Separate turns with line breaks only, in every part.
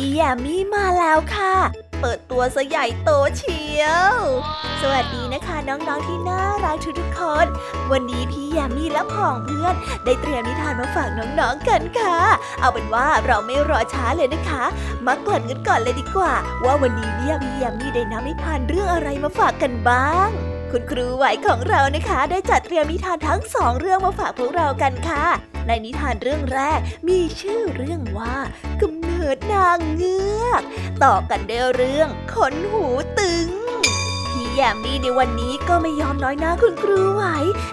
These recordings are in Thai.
พี่แยมมี่มาแล้วค่ะ เปิดตัวซะใหญ่โตเชียว สวัสดีนะคะน้องๆที่น่ารักทุกทุกคน วันนี้พี่แยมมี่และผองเพื่อน ได้เตรียมนิทานมาฝากน้องๆกันค่ะ เอาเป็นว่าเราไม่รอช้าเลยนะคะ มาเกริ่นกันก่อนเลยดีกว่า ว่าวันนี้เนี่ยพี่แยมมี่ได้นำนิทานเรื่องอะไรมาฝากกันบ้างคุณครูไหวของเรานะคะ ได้จัดเตรียมนิทานทั้งสองเรื่องมาฝากพวกเรากันค่ะ ในนิทานเรื่องแรกมีชื่อเรื่องว่าก ดนางเงือก ต่อกันด้วยเรื่องขนหูตึง พี่แยมมี่ในวันนี้ก็ไม่ยอมน้อยหน้าคุณครูไหว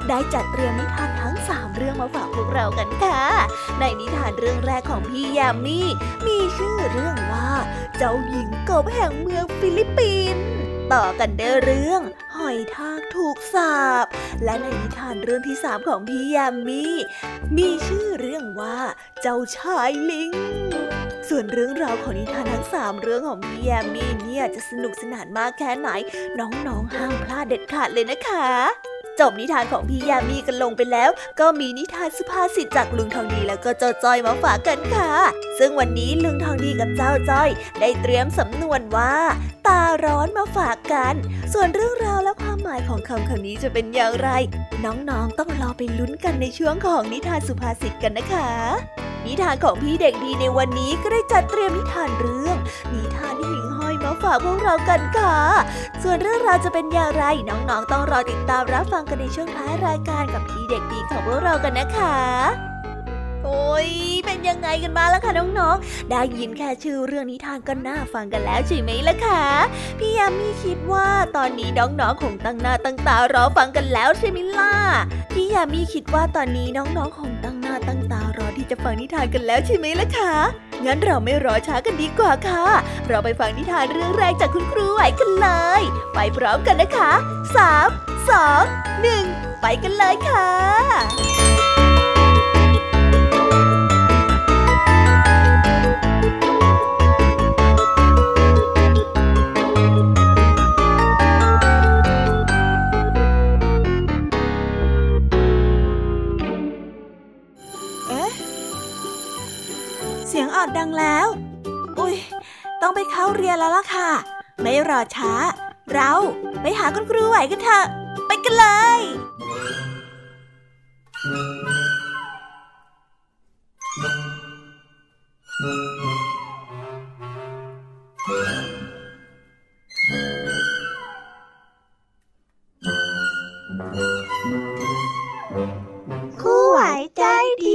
ได้จัดเตรียมนิทานทั้งสามเรื่องมาฝากพวกเรากันค่ะ ในนิทานเรื่องแรกของพี่แยมมี่ มีชื่อเรื่องว่า เจ้าหญิงกบแห่งเมืองฟิลิปปินส์ต่อกันด้วยเรื่อง หอยทากถูกสาบ และในนิทานเรื่องที่สามของพี่แยมมี่มีชื่อเรื่องว่า เจ้าชายลิง ส่วนเรื่องราวของนิทานทั้งสามเรื่องของพี่แยมมี่เนี่ยจะสนุกสนานมากแค่ไหน น้องๆห้ามพลาดเด็ดขาดเลยนะคะ จบนิทานของพี่ยามีกันลงไปแล้ว ก็มีนิทานสุภาษิตจากลุงทองดีแล้วก็เจ้าจ้อยมาฝากกันค่ะ ซึ่งวันนี้ลุงทองดีกับเจ้าจ้อย ได้เตรียมสำนวนว่า ตาร้อนมาฝากกัน ส่วนเรื่องราวและความหมายของคำคำนี้จะเป็นอย่างไร น้องๆต้องรอไปลุ้นกันในช่วงของนิทานสุภาษิตกันนะคะ นิทานของพี่เด็กดีในวันนี้ก็ได้จัดเตรียมนิทานเรื่องนิทานหิ่งห้อยมาฝากพวกเรากันค่ะ ส่วนเรื่องราวจะเป็นอย่างไรน้องๆต้องรอติดตามรับฟังกันในช่วงท้ายรายการกับพี่เด็กดีของพวกเรากันนะคะโอ้ยเป็นยังไงกันบ้างล่ะคะน้องๆ ได้ยินแค่ชื่อเรื่องนิทานก็น่าฟังกันแล้วใช่ไหมล่ะคะ พี่ยามีคิดว่าตอนนี้น้องๆคงตั้งหน้าตั้งตารอฟังกันแล้วใช่ไหมล่ะ พี่ยามีคิดว่าตอนนี้น้องๆคงตั้งหน้าตั้ง ที่จะฟังนิทานกันแล้วใช่ไหมล่ะคะ งั้นเราไม่รอช้ากันดีกว่าค่ะ เราไปฟังนิทานเรื่องแรกจากคุณครูไหวกันเลย ไปพร้อมกันนะคะสามสองหนึ่งไปกันเลยค่ะ ดดังแล้ว อุ้ยต้องไปเข้าเรียนแล้วล่ะค่ะ ไม่รอช้า เราไปหาคุณครูไหวกันเถอะ ไปกันเลยครูไหวใจดี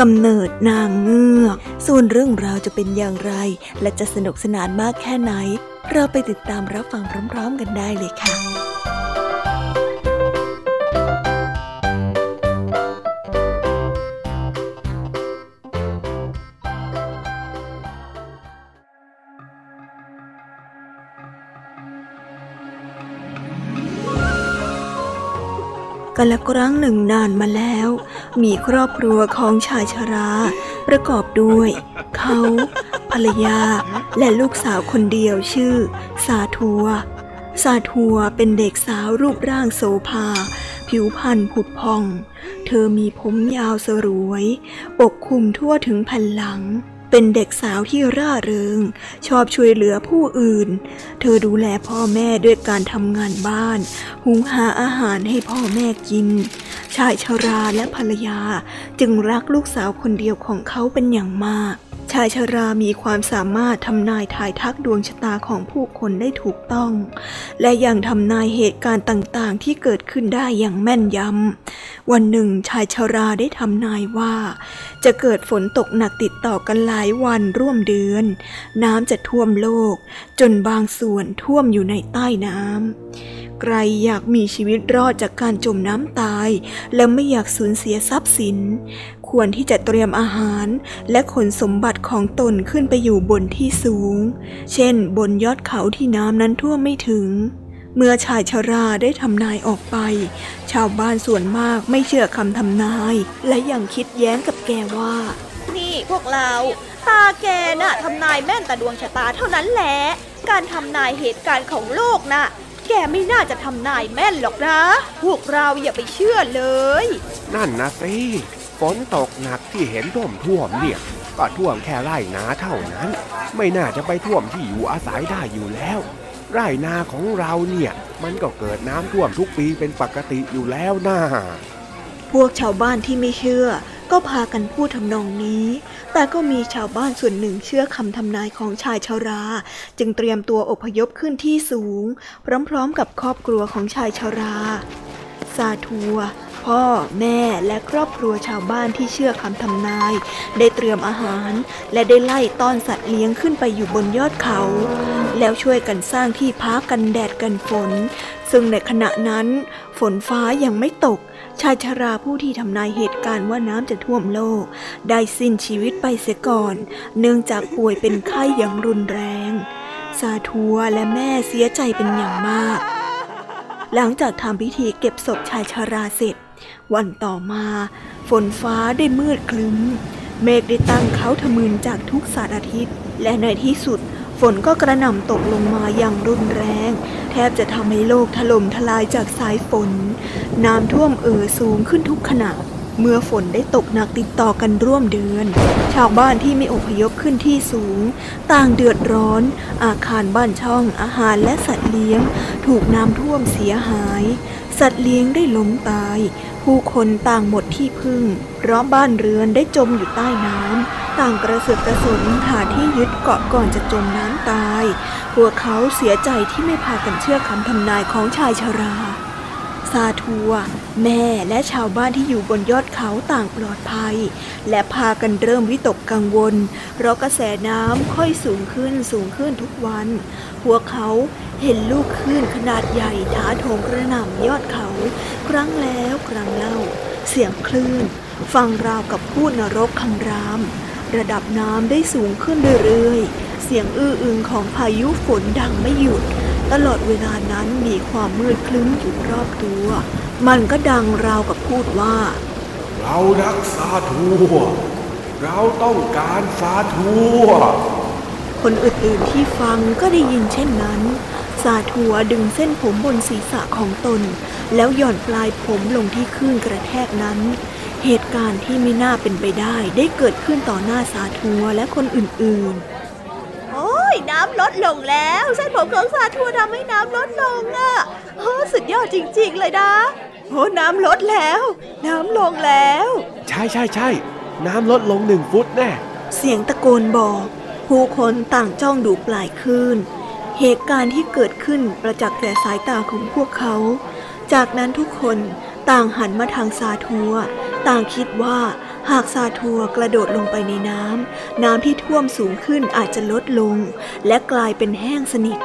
กำเนิดนางเงือก ส่วนเรื่องราวจะเป็นอย่างไร และจะสนุกสนานมากแค่ไหน เราไปติดตามรับฟังพร้อม ๆ กันได้เลยค่ะ กันละครั้งหนึ่งนานมาแล้ว มีครอบครัวของชายชรา ประกอบด้วย เขา ภรรยา และลูกสาวคนเดียวชื่อ สาทัว สาทัวเป็นเด็กสาวรูปร่างโสภา ผิวพรรณผุดพอง เธอมีผมยาวสรวย ปกคลุมทั่วถึงแผ่นหลัง เป็นเด็กสาวที่ร่าเริง ชอบช่วยเหลือผู้อื่น เธอดูแลพ่อแม่ด้วยการทำงานบ้าน หุงหาอาหารให้พ่อแม่กิน
ชายชาราและภรรยาจึงรักลูกสาวคนเดียวของเขาเป็นอย่างมาก ชายชารามีความสามารถทำนายทายทักดวงชะตาของผู้คนได้ถูกต้อง และยังทำนายเหตุการณ์ต่างๆ ที่เกิดขึ้นได้อย่างแม่นยำ วันหนึ่งชายชาราได้ทำนายว่า จะเกิดฝนตกหนักติดต่อกันหลายวันร่วมเดือน น้ำจะท่วมโลก จนบางส่วนท่วมอยู่ในใต้น้ำ ใครอยากมีชีวิตรอดจากการจมน้ำตาย และไม่อยากสูญเสียทรัพย์สิน ควรที่จะเตรียมอาหาร และขนสมบัติของตนขึ้นไปอยู่บนที่สูง เช่น บนยอดเขาที่น้ำนั้นท่วมไม่ถึงเมื่อชายชราได้ทำนายออกไป ชาวบ้านส่วนมากไม่เชื่อคำทำนาย และยังคิดแย้งกับแกว่า
นี่พวกเราตาแกน่ะทำนายแม่นแต่ดวงชะตาเท่านั้นแหละ การทำนายเหตุการณ์ของโลกน่ะ แกไม่น่าจะทำนายแม่นหรอกนะ พวกเราอย่าไปเชื่อเลย
นั่นนะสิฝนตกหนักที่เห็นท่วมท่วมเนี่ยก็ท่วมแค่ไร่นาเท่านั้น ไม่น่าจะไปท่วมที่อยู่อาศัยได้อยู่แล้ว ไร่นาของเราเนี่ย มันก็เกิดน้ำท่วมทุกปีเป็นปกติอยู่แล้วนะ
พวกชาวบ้านที่ไม่เชื่อ ก็พากันพูดทำนองนี้ แต่ก็มีชาวบ้านส่วนหนึ่งเชื่อคำทำนายของชายชารา จึงเตรียมตัวอพยพขึ้นที่สูง พร้อมๆกับครอบครัวของชายชาราซาทัวพ่อ แม่และครอบครัวชาวบ้านที่เชื่อคำทำนาย ได้เตรียมอาหาร และได้ไล่ต้อนสัตว์เลี้ยงขึ้นไปอยู่บนยอดเขา แล้วช่วยกันสร้างที่พักกันแดดกันฝน ซึ่งในขณะนั้น ฝนฟ้ายังไม่ตก ชายชาราผู้ที่ทำนายเหตุการณ์ว่าน้ำจะท่วมโลก ได้สิ้นชีวิตไปเสียก่อน เนื่องจากป่วยเป็นไข้อย่างรุนแรงซาทัวและแม่เสียใจเป็นอย่างมาก หลังจากทำพิธีเก็บศพชายชาราเสร็จ วันต่อมา ฝนฟ้าได้มืดคลึ้ม เมฆได้ตั้งเขาทะมึนจากทุกสารอาทิตย์และในที่สุด ฝนก็กระหน่ำตกลงมาอย่างรุนแรง แทบจะทำให้โลกถล่มทลายจากสายฝน น้ำท่วมเอ่อสูงขึ้นทุกขณะเมื่อฝนได้ตกหนักติดต่อกันร่วมเดือน ชาวบ้านที่ไม่อพยพขึ้นที่สูง ต่างเดือดร้อน อาคารบ้านช่องอาหารและสัตว์เลี้ยง ถูกน้ำท่วมเสียหาย สัตว์เลี้ยงได้ล้มตาย ผู้คนต่างหมดที่พึ่ง เพราะบ้านเรือนได้จมอยู่ใต้น้ำต่างกระเสือกกระสนหาที่ยึดเกาะก่อนจะจมน้ำ ตาย พวกเขาเสียใจที่ไม่พากันเชื่อคำทำนายของชายชรา ซาทัว แม่และชาวบ้านที่อยู่บนยอดเขาต่างปลอดภัย และพากันเริ่มวิตกกังวล เพราะกระแสน้ำค่อยสูงขึ้นสูงขึ้นทุกวัน พวกเขาเห็นลูกคลื่นขนาดใหญ่ท้าโถมกระหน่ำยอดเขา ครั้งแล้วครั้งเล่า เสียงคลื่น ฟังราวกับพูดนรกคำราม ระดับน้ำได้สูงขึ้นเรื่อยๆ เสียงอื้ออึงของพายุฝนดังไม่หยุด ตลอดเวลานั้นมีความมืดคลึ้มอยู่รอบตัว มันก็ดังราวกับพูดว่า
เรารักษาทัวเราต้องการสาทัว
คนอื่นๆที่ฟังก็ได้ยินเช่นนั้นสาทัวดึงเส้นผมบนศีรษะของตน แล้วหย่อนปลายผมลงที่คลื่นกระแทกนั้น เหตุการณ์ที่ไม่น่าเป็นไปได้ได้เกิดขึ้นต่อหน้าสาทัวและคนอื่น
ๆโอ้ ยน้ำลดลงแล้ว เส้นผมของสาทัวทำให้น้ำลดลงอะ่ะโอ้สุดยอดจริง ๆ เลยนะโอ้น้ำลดแล้ว น้ำลงแล้ว
ใช่ใช่ใช่น้ำลดลงหนึ่งฟุตแน่
เสียงตะโกนบอก ผู้คนต่างจ้องดูปลายคลื่นเหตุการณ์ที่เกิดขึ้นประจักษ์แก่สายตาของพวกเขา จากนั้นทุกคนต่างหันมาทางซาทัว ต่างคิดว่า หากซาทัวกระโดดลงไปในน้ำ น้ำที่ท่วมสูงขึ้นอาจจะลดลง และกลายเป็นแห้งสนิท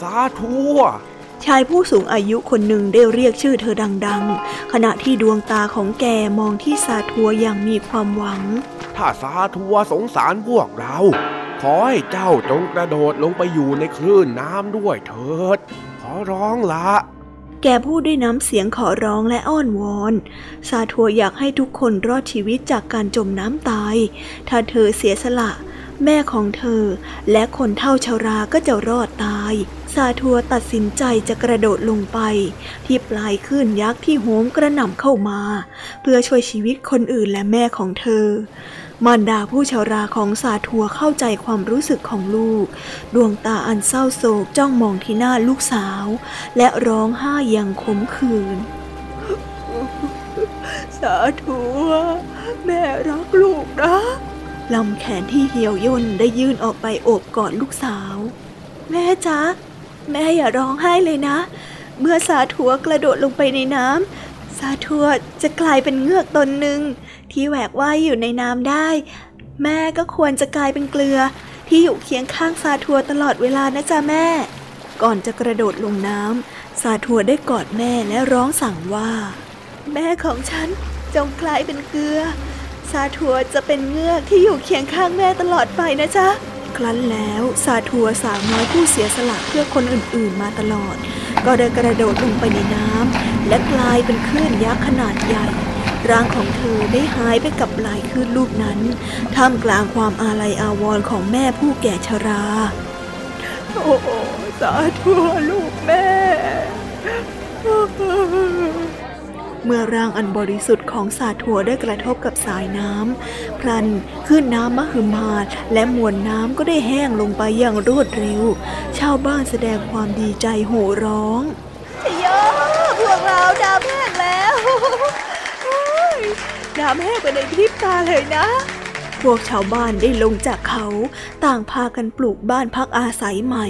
ซาทัว
ชายผู้สูงอายุคนหนึ่งได้เรียกชื่อเธอดัง ๆ ขณะที่ดวงตาของแกมองที่ซาทัวอย่างมีความหวัง
ถ้าซาทัวสงสารพวกเรา ขอให้เจ้าจงกระโดดลงไปอยู่ในคลื่นน้ำด้วยเถิด ขอร้องละ
แกพูดด้วยน้ำเสียงขอร้องและอ้อนวอน ซาทัวอยากให้ทุกคนรอดชีวิตจากการจมน้ำตาย ถ้าเธอเสียสละ แม่ของเธอ และคนเท่าชาราก็จะรอดตาย ซาทัวตัดสินใจจะกระโดดลงไป ที่ปลายคลื่นยักษ์ที่โหมกระหน่ำเข้ามา เพื่อช่วยชีวิตคนอื่นและแม่ของเธอ มารดาผู้ชาราของสาทัวเข้าใจความรู้สึกของลูก ดวงตาอันเศร้าโศกจ้องมองที่หน้าลูกสาว และร้องไห้อย่างขมขื่นสาธุแม่รักลูกนะลำแขนที่เหี่ยวย่นได้ยื่นออกไปโอบกอดลูกสาว แม่จ๊ะ แม่อย่าร้องไห้เลยนะ เมื่อสาถัวกระโดดลงไปในน้ำสาถัวจะกลายเป็นเงือกตนหนึ่ง ที่แหวกว่ายอยู่ในน้ำได้ แม่ก็ควรจะกลายเป็นเกลือ ที่อยู่เคียงข้างสาถัวตลอดเวลานะจ๊ะแม่ ก่อนจะกระโดดลงน้ำสาถัวได้กอดแม่และร้องสั่งว่า แม่ของฉันจงกลายเป็นเกลือสาถัวจะเป็นเงือกที่อยู่เคียงข้างแม่ตลอดไปนะจ๊ะครั้นแล้วสาถัวสาวน้อยผู้เสียสละเพื่อคนอื่นๆมาตลอด ก็ได้กระโดดลงไปในน้ำและกลายเป็นคลื่นยักษ์ขนาดใหญ่ ร่างของเธอได้หายไปกับลายคลื่นลูกนั้น ท่ามกลางความอาลัยอาวรณ์ของแม่ผู้แก่ชรา โอ้สาธุลูกแม่ เมื่อร่างอันบริสุทธิ์ของสาถัวได้กระทบกับสายน้ำพลันขึ้นน้ำมหึมาและมวลน้ำก็ได้แห้งลงไปอย่างรวดเร็ว ชาวบ้านแสดงความดีใจโห่ร้องโยพวกเราดำแห้งแล้ว ดำแห้งไปในพริบตาเลยนะ พวกชาวบ้านได้ลงจากเขา ต่างพากันปลูกบ้านพักอาศัยใหม่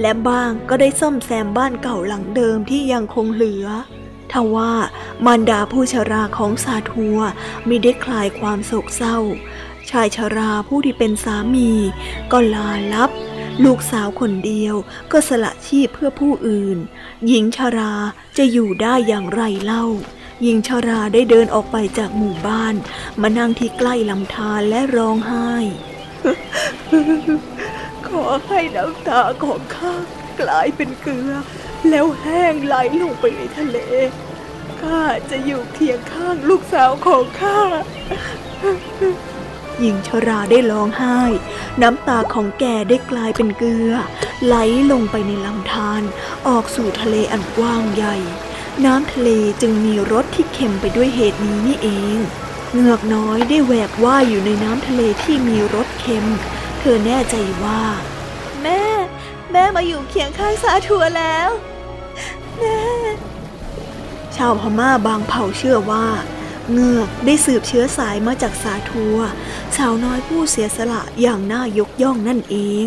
และบ้างก็ได้ซ่อมแซมบ้านเก่าหลังเดิมที่ยังคงเหลือทว่ามารดาผู้ชราของสาทัวมิได้คลายความโศกเศร้า ชายชราผู้ที่เป็นสามี ก็ลาลับ ลูกสาวคนเดียวก็สละชีพเพื่อผู้อื่น หญิงชราจะอยู่ได้อย่างไรเล่า หญิงชราได้เดินออกไปจากหมู่บ้าน มานั่งที่ใกล้ลำธารและร้องไห้ ขอให้น้ำตาของข้ากลายเป็นเกลือ แล้วแห้งไหลลงไปในทะเล ข้าจะอยู่เคียงข้างลูกสาวของข้าหญิงชราได้ร้องไห้ น้ำตาของแกได้กลายเป็นเกลือ ไหลลงไปในลำธารออกสู่ทะเลอันกว้างใหญ่ น้ำทะเลจึงมีรสที่เค็มไปด้วยเหตุนี้นี่เอง เงือกน้อยได้แหวกว่ายอยู่ในน้ำทะเลที่มีรสเค็ม เธอแน่ใจว่า แม่ แม่มาอยู่เคียงข้างสาทัวแล้ว แม่ ชาวพม่าบางเผ่าเชื่อว่า เงือกได้สืบเชื้อสายมาจากสาทัวสาวน้อยผู้เสียสละอย่างน่ายกย่องนั่นเอง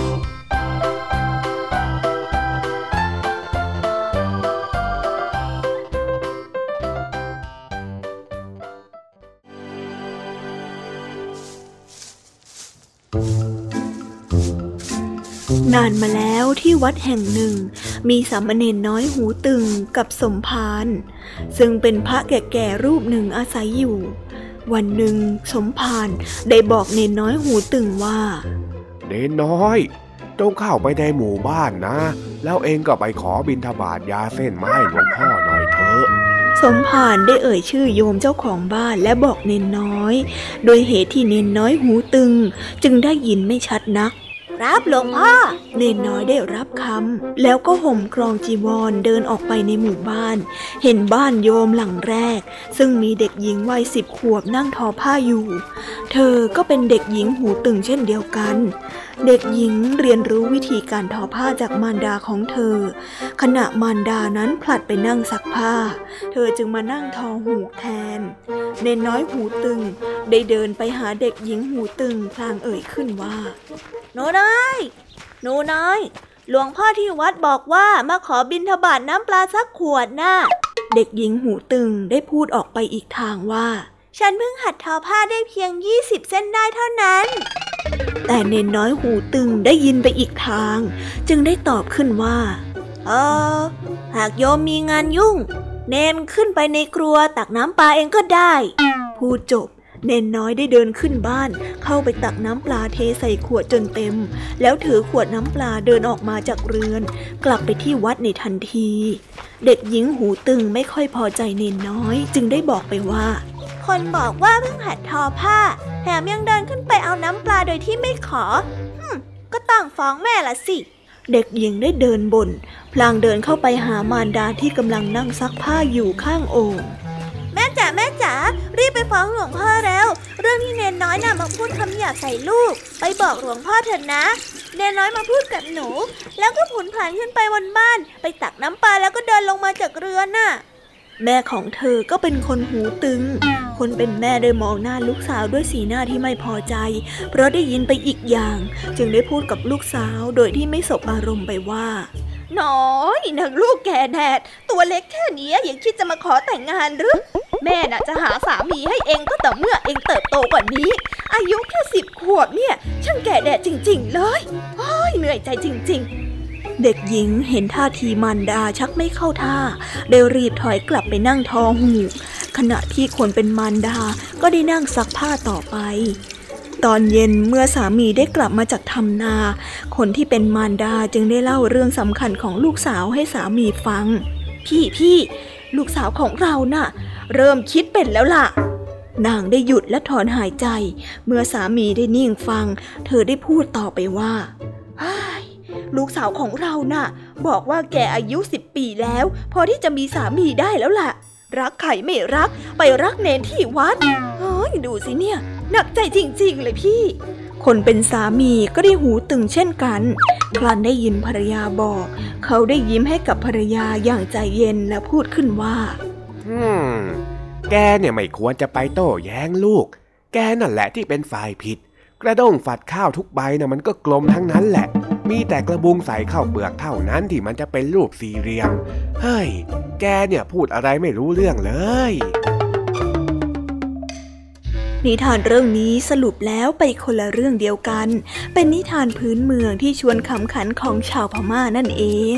นานมาแล้วที่วัดแห่งหนึ่ง มีสามเณรน้อยหูตึงกับสมภารซึ่งเป็นพระแก่ๆรูปหนึ่งอาศัยอยู่ วันหนึ่งสมภารได้บอกเนนน้อยหูตึงว่า
เนนน้อยจงเข้าไปในหมู่บ้านนะ แล้วเองก็ไปขอบิณฑบาตยาเส้นมาให้หลวงพ่อหน่อยเถอะ
สมภารได้เอ่ยชื่อโยมเจ้าของบ้านและบอกเนนน้อย โดยเหตุที่เนนน้อยหูตึง จึงได้ยินไม่ชัดนัก
รับหลวงพ่อ
เนนน้อยได้รับคำแล้วก็ห่มครองจีวรเดินออกไปในหมู่บ้าน เห็นบ้านโยมหลังแรก ซึ่งมีเด็กหญิงวัยสิบขวบนั่งทอผ้าอยู่ เธอก็เป็นเด็กหญิงหูตึงเช่นเดียวกัน เด็กหญิงเรียนรู้วิธีการทอผ้าจากมารดาของเธอ ขณะมารดานั้นผลัดไปนั่งซักผ้า เธอจึงมานั่งทอหูกแทน เนนน้อยหูตึง ได้เดินไปหาเด็กหญิงหูตึงพลางเอ่ยขึ้นว่า
หนูน้อย หนูน้อย หลวงพ่อที่วัดบอกว่ามาขอบินทบาทน้ำปลาสักขวดน่ะ
เด็กหญิงหูตึงได้พูดออกไปอีกทางว่า ฉันเพิ่งหัดทอผ้าได้เพียง 20 เส้นได้เท่านั้น แต่เนนน้อยหูตึงได้ยินไปอีกทาง จึงได้ตอบขึ้นว่าเออหากโยมมีงานยุ่ง เนนขึ้นไปในครัวตักน้ำปลาเองก็ได้พูดจบเนนน้อยได้เดินขึ้นบ้าน เข้าไปตักน้ำปลาเทใส่ขวดจนเต็ม แล้วถือขวดน้ำปลาเดินออกมาจากเรือน กลับไปที่วัดในทันที เด็กหญิงหูตึงไม่ค่อยพอใจเนนน้อย จึงได้บอกไปว่า คนบอกว่าเพิ่งหัดทอผ้า แถมยังเดินขึ้นไปเอาน้ำปลาโดยที่ไม่ขอฮึมก็ต้องฟ้องแม่ละสิ เด็กหญิงได้เดินบน่นพลางเดินเข้าไปหามารดาที่กำลังนั่งซักผ้าอยู่ข้างโอ่ง แม่จ๋าแม่จ๋ารีบไปฟ้องหลวงพ่อแล้ว เรื่องที่เนนน้อยน่ะมาพูดคำหยาบใส่ลูก ไปบอกหลวงพ่อเถอะนะ เนนน้อยมาพูดกับหนู แล้วก็ผุนผ่านขึ้นไปบนบ้าน ไปตักน้ำปลาแล้วก็เดินลงมาจากเรือนน่ะ แม่ของเธอก็เป็นคนหูตึง คนเป็นแม่ได้มองหน้าลูกสาวด้วยสีหน้าที่ไม่พอใจ เพราะได้ยินไปอีกอย่าง จึงได้พูดกับลูกสาวโดยที่ไม่สบอารมณ์ไปว่า
น้อยนางลูกแกแดด ตัวเล็กแค่นี้ยังคิดจะมาขอแต่งงานหรือ แม่น่ะจะหาสามีให้เองก็ต่อเมื่อเองเติบโตกว่านี้ อายุแค่สิบขวบเนี่ยช่างแก่แดดจริง ๆ เลยโอ้ยเหนื่อยใจจริง ๆ
เด็กหญิงเห็นท่าทีมารดาชักไม่เข้าท่าได้รีบถอยกลับไปนั่งทอหูขณะที่คนเป็นมารดาก็ได้นั่งซักผ้าต่อไป ตอนเย็นเมื่อสามีได้กลับมาจากทำนา คนที่เป็นมารดาจึงได้เล่าเรื่องสำคัญของลูกสาวให้สามีฟัง
พี่พี่ลูกสาวของเราน่ะ เริ่มคิดเป็นแล้วล่ะ
นางได้หยุดและถอนหายใจ เมื่อสามีได้นิ่งฟัง เธอได้พูดต่อไปว่า
ลูกสาวของเราน่ะ บอกว่าแกอายุสิบปีแล้ว พอที่จะมีสามีได้แล้วล่ะ รักใครไม่รักไปรักเนนที่วัดเฮ้ยดูสิเนี่ย หนักใจจริง ๆ เลยพี่
คนเป็นสามีก็ได้หูตึงเช่นกันครันได้ยินภรรยาบอก เขาได้ยิ้มให้กับภรรยาอย่างใจเย็นและพูดขึ้นว่า
อืม แกเนี่ยไม่ควรจะไปโต้แย้งลูก แกนั่นแหละที่เป็นฝ่ายผิด กระด้งฝัดข้าวทุกใบน่ะมันก็กลมทั้งนั้นแหละ มีแต่กระบุงใส่ข้าวเปลือกเท่านั้นที่มันจะเป็นรูปสี่เหลี่ยม เฮ้ย แกเนี่ยพูดอะไรไม่รู้เรื่องเลย
นิทานเรื่องนี้สรุปแล้วไปคนละเรื่องเดียวกัน เป็นนิทานพื้นเมืองที่ชวนขำขันของชาวพม่านั่นเอง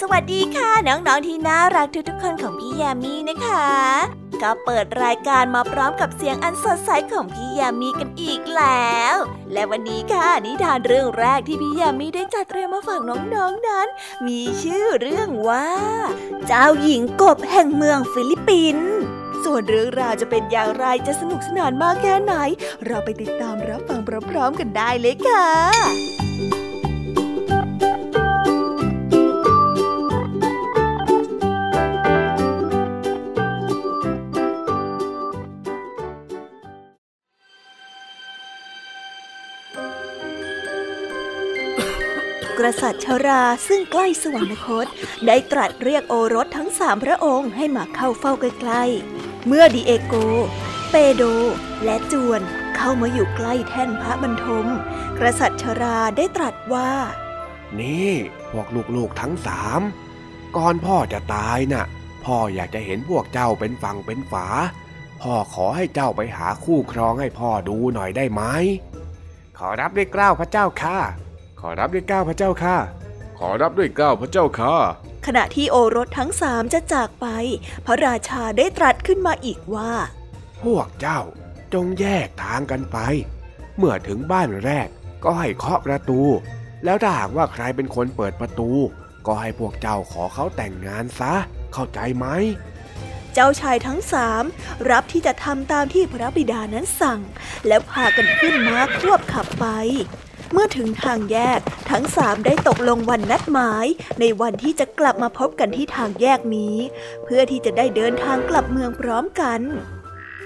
สวัสดีค่ะ น้องๆที่น่ารักทุกๆคนของพี่ยามีนะคะ ก็เปิดรายการมาพร้อมกับเสียงอันสดใสของพี่ยามีกันอีกแล้ว และวันนี้ค่ะนิทานเรื่องแรกที่พี่ยามีได้จัดเตรียมมาฝากน้องๆนนั้น มีชื่อเรื่องว่า เจ้าหญิงกบแห่งเมืองฟิลิปปินส์ส่วนเรื่องราวจะเป็นอย่างไรจะสนุกสนานมากแค่ไหน เราไปติดตามรับฟังพร้อมๆกันได้เลยค่ะ
กษัตริย์ชราซึ่งใกล้สวรรคต ได้ตรัสเรียกโอรสทั้งสามพระองค์ให้มาเข้าเฝ้าใกล้ๆ เมื่อดีเอโก เปโด และจวนเข้ามาอยู่ใกล้แท่นพระบรรทม กษัตริย์ชราได้ตรัสว่า
นี่พวกลูกๆทั้งสามก่อนพ่อจะตายน่ะ พ่ออยากจะเห็นพวกเจ้าเป็นฝั่งเป็นฝา พ่อขอให้เจ้าไปหาคู่ครองให้พ่อดูหน่อยได้ไหมขอรับด้วยกล้าวพระเจ้าค่ะ รับด้วยเกล้าพระเจ้าค่ะ ขอรับด้วยเกล้าพระเจ้าค่ะ
ขณะที่โอรสทั้งสามจะจากไป พระราชาได้ตรัสขึ้นมาอีกว่า
พวกเจ้าจงแยกทางกันไป เมื่อถึงบ้านแรกก็ให้เคาะประตู แล้วถ้าหากว่าใครเป็นคนเปิดประตู ก็ให้พวกเจ้าขอเขาแต่งงานซะ เข้าใจไหม
เจ้าชายทั้งสามรับที่จะทำตามที่พระบิดานั้นสั่ง แล้วพากันขึ้นม้าควบขับไป เมื่อถึงทางแยกทั้งสามได้ตกลงวันนัดหมาย ในวันที่จะกลับมาพบกันที่ทางแยกนี้ เพื่อที่จะได้เดินทางกลับเมืองพร้อมกัน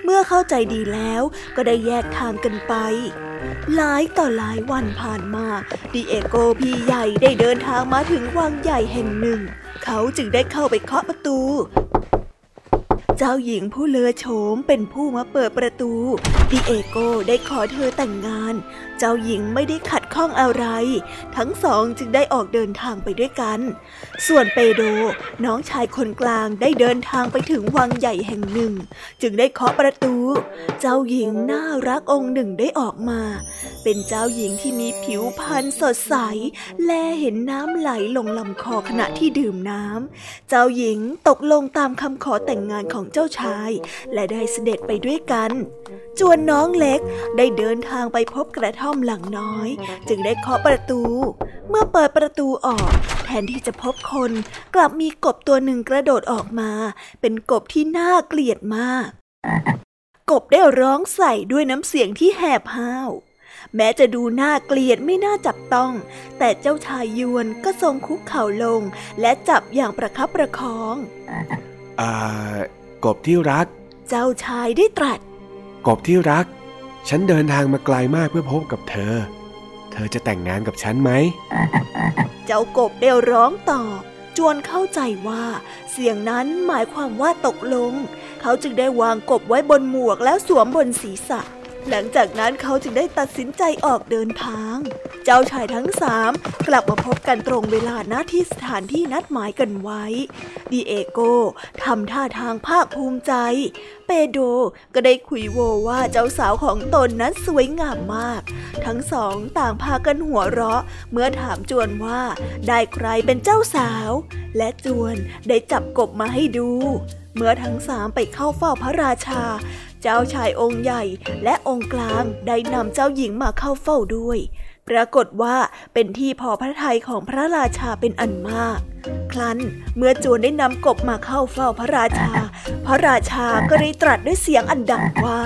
เมื่อเข้าใจดีแล้วก็ได้แยกทางกันไป หลายต่อหลายวันผ่านมาดิเอโกพี่ใหญ่ได้เดินทางมาถึงวังใหญ่แห่งหนึ่ง เขาจึงได้เข้าไปเคาะประตู เจ้าหญิงผู้เลอโฉมเป็นผู้มาเปิดประตู ดิเอโกได้ขอเธอแต่งงาน เจ้าหญิงไม่ได้ขัดข้องอะไร ทั้งสองจึงได้ออกเดินทางไปด้วยกัน ส่วนเปโดน้องชายคนกลางได้เดินทางไปถึงวังใหญ่แห่งหนึ่ง จึงได้เคาะประตู เจ้าหญิงน่ารักองค์หนึ่งได้ออกมา เป็นเจ้าหญิงที่มีผิวพรรณสดใส แลเห็นน้ำไหลลงลำคอขณะที่ดื่มน้ำเจ้าหญิงตกลงตามคำขอแต่งงานของเจ้าชาย และได้เสด็จไปด้วยกัน จวนน้องเล็กได้เดินทางไปพบกระท่อมหลังน้อย จึงได้เคาะประตู เมื่อเปิดประตูออก แทนที่จะพบคนกลับมีกบตัวหนึ่งกระโดดออกมา เป็นกบที่น่าเกลียดมาก กบได้ร้องใส่ด้วยน้ำเสียงที่แหบห้าวแม้จะดูน่าเกลียดไม่น่าจับต้อง แต่เจ้าชายยวนก็ทรงคุกเข่าลง และจับอย่างประคับประคอง
อ่า กบที่รัก
เจ้าชายได้ตรัส
กบที่รัก ฉันเดินทางมาไกลมากเพื่อพบกับเธอ เธอจะแต่งงานกับฉันไหม
เจ้ากบได้ร้องตอบจวนเข้าใจว่า เสียงนั้นหมายความว่าตกลง เขาจึงได้วางกบไว้บนหมวกแล้วสวมบนศีรษะ หลังจากนั้นเขาจึงได้ตัดสินใจออกเดินทาง เจ้าชายทั้งสามกลับมาพบกันตรงเวลาณที่สถานที่นัดหมายกันไว้ดีเอโกทำท่าทางภาคภูมิใจ เปโดก็ได้คุยโวว่าเจ้าสาวของตนนั้นสวยงามมาก ทั้งสองต่างพากันหัวเราะ เมื่อถามจวนว่าได้ใครเป็นเจ้าสาว และจวนได้จับกบมาให้ดู เมื่อทั้งสามไปเข้าเฝ้าพระราชา เจ้าชายองค์ใหญ่และองค์กลางได้นำเจ้าหญิงมาเข้าเฝ้าด้วย ปรากฏว่าเป็นที่พอพระทัยของพระราชาเป็นอันมาก ครั้นเมื่อจวนได้นำกบมาเข้าเฝ้าพระราชา พระราชาก็ได้ตรัสด้วยเสียงอันดังว่า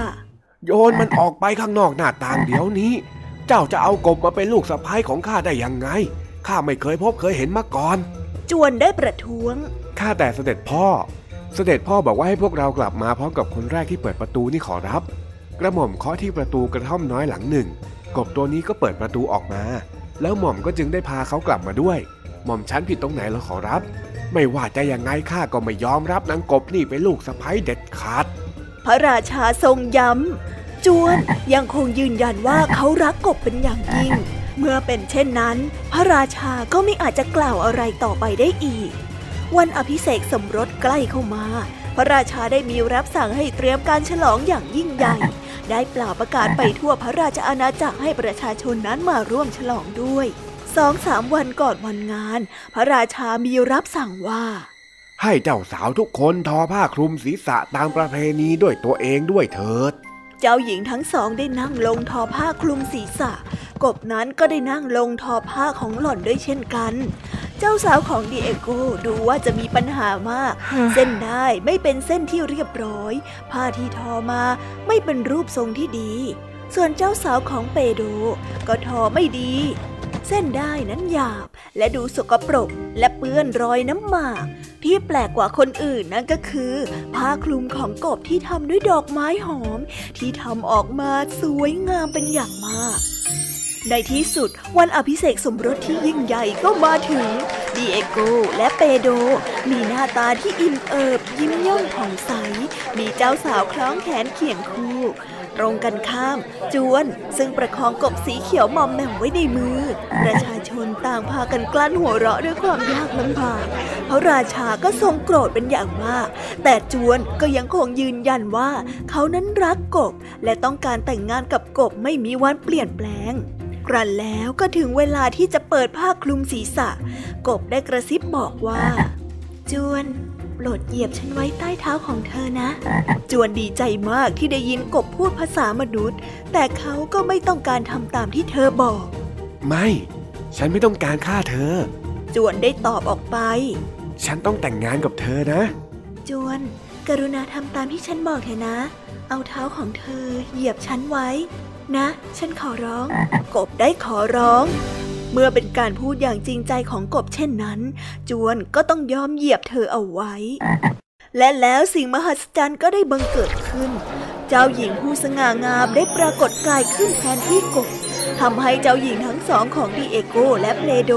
โยนมันออกไปข้างนอกหน้าต่างเดี๋ยวนี้ เจ้าจะเอากบมาเป็นลูกสะใภ้ของข้าได้ยังไงข้าไม่เคยพบเคยเห็นมาก่อน
จวนได้ประท้วง
ข้าแต่เสด็จพ่อ เสด็จพ่อบอกว่าให้พวกเรากลับมาพร้อมกับคนแรกที่เปิดประตูนี่ขอรับ กระหม่อมเคาะที่ประตูกระท่อมน้อยหลังหนึ่ง กบตัวนี้ก็เปิดประตูออกมา แล้วหม่อมก็จึงได้พาเขากลับมาด้วย หม่อมฉันผิดตรงไหนเรอขอรับ ไม่ว่าจะยังไงข้าก็ไม่ยอมรับนางกบนี่เป็นลูกสะใภ้เด็ดขาด
พระราชาทรงย้ำ จวนยังคงยืนยันว่าเขารักกบเป็นอย่างยิ่ง เมื่อเป็นเช่นนั้น พระราชาก็ไม่อาจจะกล่าวอะไรต่อไปได้อีก วันอภิเษกสมรสใกล้เข้ามา พระราชาได้มีรับสั่งให้เตรียมการฉลองอย่างยิ่งใหญ่ ได้เปล่าประกาศไปทั่วพระราชอาณาจักรให้ประชาชนนั้นมาร่วมฉลองด้วยสองสามวันก่อนวันงาน พระราชามีรับสั่งว่า
ให้เจ้าสาวทุกคนทอผ้าคลุมศีรษะตามประเพณีด้วยตัวเองด้วยเถิด
เจ้าหญิงทั้งสองได้นั่งลงทอผ้าคลุมศีรษะ กบนั้นก็ได้นั่งลงทอผ้าของหล่อนด้วยเช่นกัน เจ้าสาวของดีเอโกดูว่าจะมีปัญหามาก เส้นได้ไม่เป็นเส้นที่เรียบร้อย ผ้าที่ทอมาไม่เป็นรูปทรงที่ดี ส่วนเจ้าสาวของเปโดก็ทอไม่ดี เส้นได้นั้นหยาบและดูสกปรกและเปื้อนรอยน้ำหมาก ที่แปลกกว่าคนอื่นนั่นก็คือ ผ้าคลุมของกบที่ทำด้วยดอกไม้หอม ที่ทำออกมาสวยงามเป็นอย่างมาก ในที่สุดวันอภิเษกสมรสที่ยิ่งใหญ่ก็มาถึงดีเอโกและเปโด มีหน้าตาที่อิ่มเอิบยิ้มย่องผ่องใส มีเจ้าสาวคล้องแขนเคียงคู่ ตรงกันข้าม จวนซึ่งประคองกบสีเขียวมอมแหม่มไว้ในมือ ประชาชนต่างพากันกลั้นหัวเราะด้วยความยากลำบากเพราะราชาก็ทรงโกรธเป็นอย่างมาก แต่จวนก็ยังคงยืนยันว่า เขานั้นรักกบ และต้องการแต่งงานกับกบไม่มีวันเปลี่ยนแปลงกรันแล้วก็ถึงเวลาที่จะเปิดผ้าคลุมศีรษะ กบได้กระซิบบอกว่า จวน โปรดเหยียบฉันไว้ใต้เท้าของเธอนะ จวนดีใจมากที่ได้ยินกบพูดภาษามนุษย์ แต่เขาก็ไม่ต้องการทำตามที่เธอบอก
ไม่ ฉันไม่ต้องการฆ่าเธอ
จวนได้ตอบออกไป
ฉันต้องแต่งงานกับเธอนะ
จวน กรุณาทำตามที่ฉันบอกเถอะนะ เอาเท้าของเธอเหยียบฉันไว้ นะ ฉันขอร้อง กบได้ขอร้อง เมื่อเป็นการพูดอย่างจริงใจของกบเช่นนั้น จวนก็ต้องยอมเหยียบเธอเอาไว้ และแล้วสิ่งมหัศจรรย์ก็ได้บังเกิดขึ้น เจ้าหญิงผู้สง่างามได้ปรากฏกายขึ้นแทนที่กบทำให้เจ้าหญิงทั้งสองของดีเอโกและเพลโด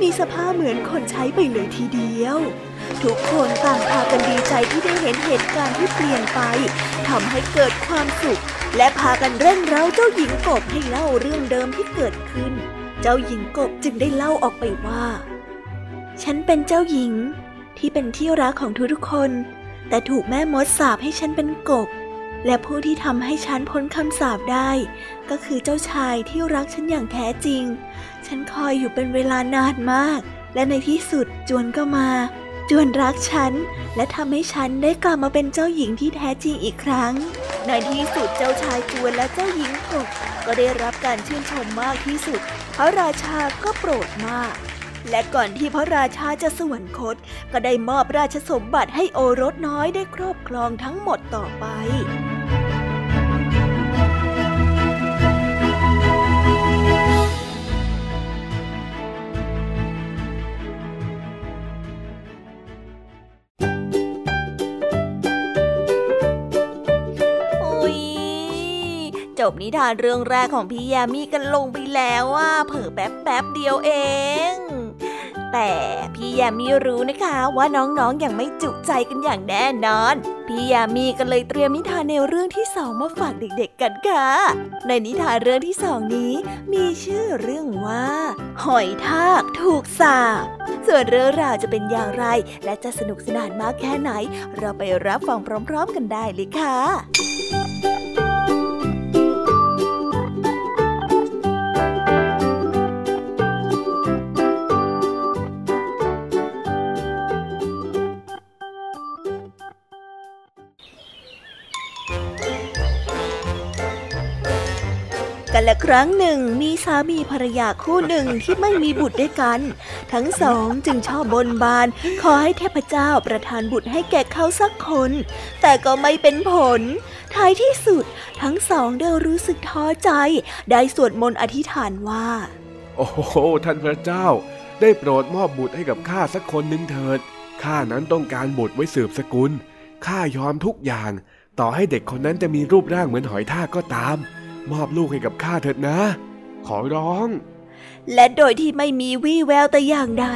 มีสภาพเหมือนคนใช้ไปเลยทีเดียว ทุกคนต่างพากันดีใจที่ได้เห็นเหตุการณ์ที่เปลี่ยนไปทำให้เกิดความสุข และพากันเร่งเร้าเจ้าหญิงกบให้เล่าเรื่องเดิมที่เกิดขึ้น เจ้าหญิงกบจึงได้เล่าออกไปว่า ฉันเป็นเจ้าหญิงที่เป็นที่รักของทุกๆคน แต่ถูกแม่มดสาบให้ฉันเป็นกบ และผู้ที่ทำให้ฉันพ้นคำสาบได้ ก็คือเจ้าชายที่รักฉันอย่างแท้จริง ฉันคอยอยู่เป็นเวลานานมาก และในที่สุดจวนก็มา จวนรักฉัน และทำให้ฉันได้กลับมาเป็นเจ้าหญิงที่แท้จริงอีกครั้ง ในที่สุดเจ้าชายจวนและเจ้าหญิงกก็ได้รับการชื่นชมมากที่สุด พระราชาก็โปรดมาก และก่อนที่พระราชาจะสวรรคต ก็ได้มอบราชสมบัติให้โอรสน้อยได้ครอบครองทั้งหมดต่อไป
บนิทานเรื่องแรกของพี่ยามีกันลงไปแล้วว่าเผลอแป๊บแป๊บเดียวเอง แต่พี่ยามีรู้นะคะว่าน้องๆออย่างไม่จุใจกันอย่างแน่นอน พี่ยามีก็เลยเตรียมนิทานในวเรื่องที่สองมาฝากเด็กๆกันค่ะ ในนิทานเรื่องที่สองนี้ มีชื่อเรื่องว่า หอยทากถูกสาปส่วนเรื่องราวจะเป็นอย่างไร และจะสนุกสนานมากแค่ไหน เราไปรับฟังพร้อม ๆ กันได้เลยค่ะ
ละครั้งหนึ่งมีสามีภรรยาคู่หนึ่งที่ไม่มีบุตรด้วยกัน ทั้งสองจึงชอบบนบาน ขอให้เทพเจ้าประทานบุตรให้แก่เขาสักคน แต่ก็ไม่เป็นผล ท้ายที่สุด ทั้งสองได้รู้สึกท้อใจ ได้สวดมนต์อธิษฐานว่า
โอ้โหท่านพระเจ้า ได้โปรดมอบบุตรให้กับข้าสักคนหนึ่งเถิดข้านั้นต้องการบุตรไว้สืบสกุลข้ายอมทุกอย่าง ต่อให้เด็กคนนั้นจะมีรูปร่างเหมือนหอยทากก็ตาม มอบลูกให้กับข้าเถิดนะ ขอร้อง
และโดยที่ไม่มีวี่แววแต่อย่างใด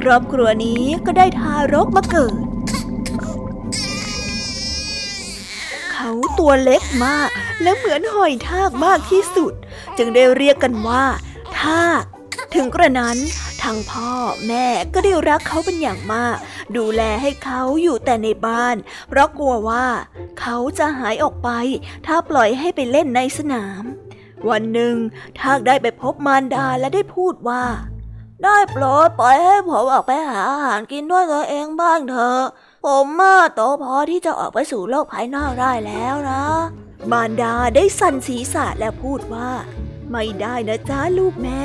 ครอบครัวนี้ก็ได้ทารกมาเกิด เขาตัวเล็กมากและเหมือนหอยทากมากที่สุด จึงได้เรียกกันว่า ทาก ถึงกระนั้นทั้งพ่อแม่ก็ได้รักเขาเป็นอย่างมาก ดูแลให้เขาอยู่แต่ในบ้าน เพราะกลัวว่า เขาจะหายออกไป ถ้าปล่อยให้ไปเล่นในสนาม วันหนึ่งทากได้ไปพบมารดาและได้พูดว่า
ได้โปรดปล่อยให้ผมออกไปหาอาหารกินด้วยตัวเองบ้างเถอะผมมาโตพอที่จะออกไปสู่โลกภายนอกได้แล้วนะ
มารดาได้สั่นศีรษะและพูดว่า ไม่ได้นะจ้าลูกแม่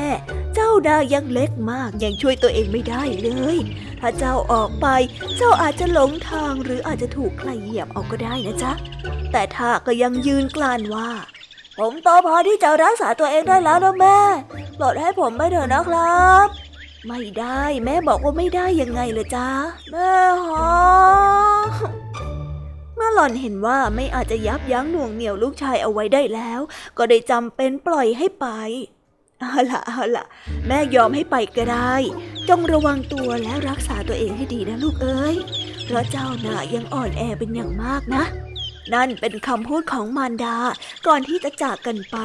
เจ้าดายังเล็กมากยังช่วยตัวเองไม่ได้เลย ถ้าเจ้าออกไป เจ้าอาจจะหลงทางหรืออาจจะถูกใครเหยียบเอาก็ได้นะจ๊ะ แต่ทากก็ยังยืนกลานว่า
ผมโตพอที่จะรักษาตัวเองได้แล้วนะแม่โปรดให้ผมไปเถอะนะครับ
ไม่ได้แม่บอกว่าไม่ได้ยังไงเลยจ้า
แม่ฮะ
เมื่อหล่อนเห็นว่าไม่อาจจะยับยั้งหน่วงเหนี่ยวลูกชายเอาไว้ได้แล้ว ก็ได้จำเป็นปล่อยให้ไปเอาล่ะเอาล่ะแม่ยอมให้ไปก็ได้ จงระวังตัวและรักษาตัวเองให้ดีนะลูกเอ้ยเพราะเจ้าน่ะยังอ่อนแอเป็นอย่างมากนะ นั่นเป็นคำพูดของมารดาก่อนที่จะจากกันไป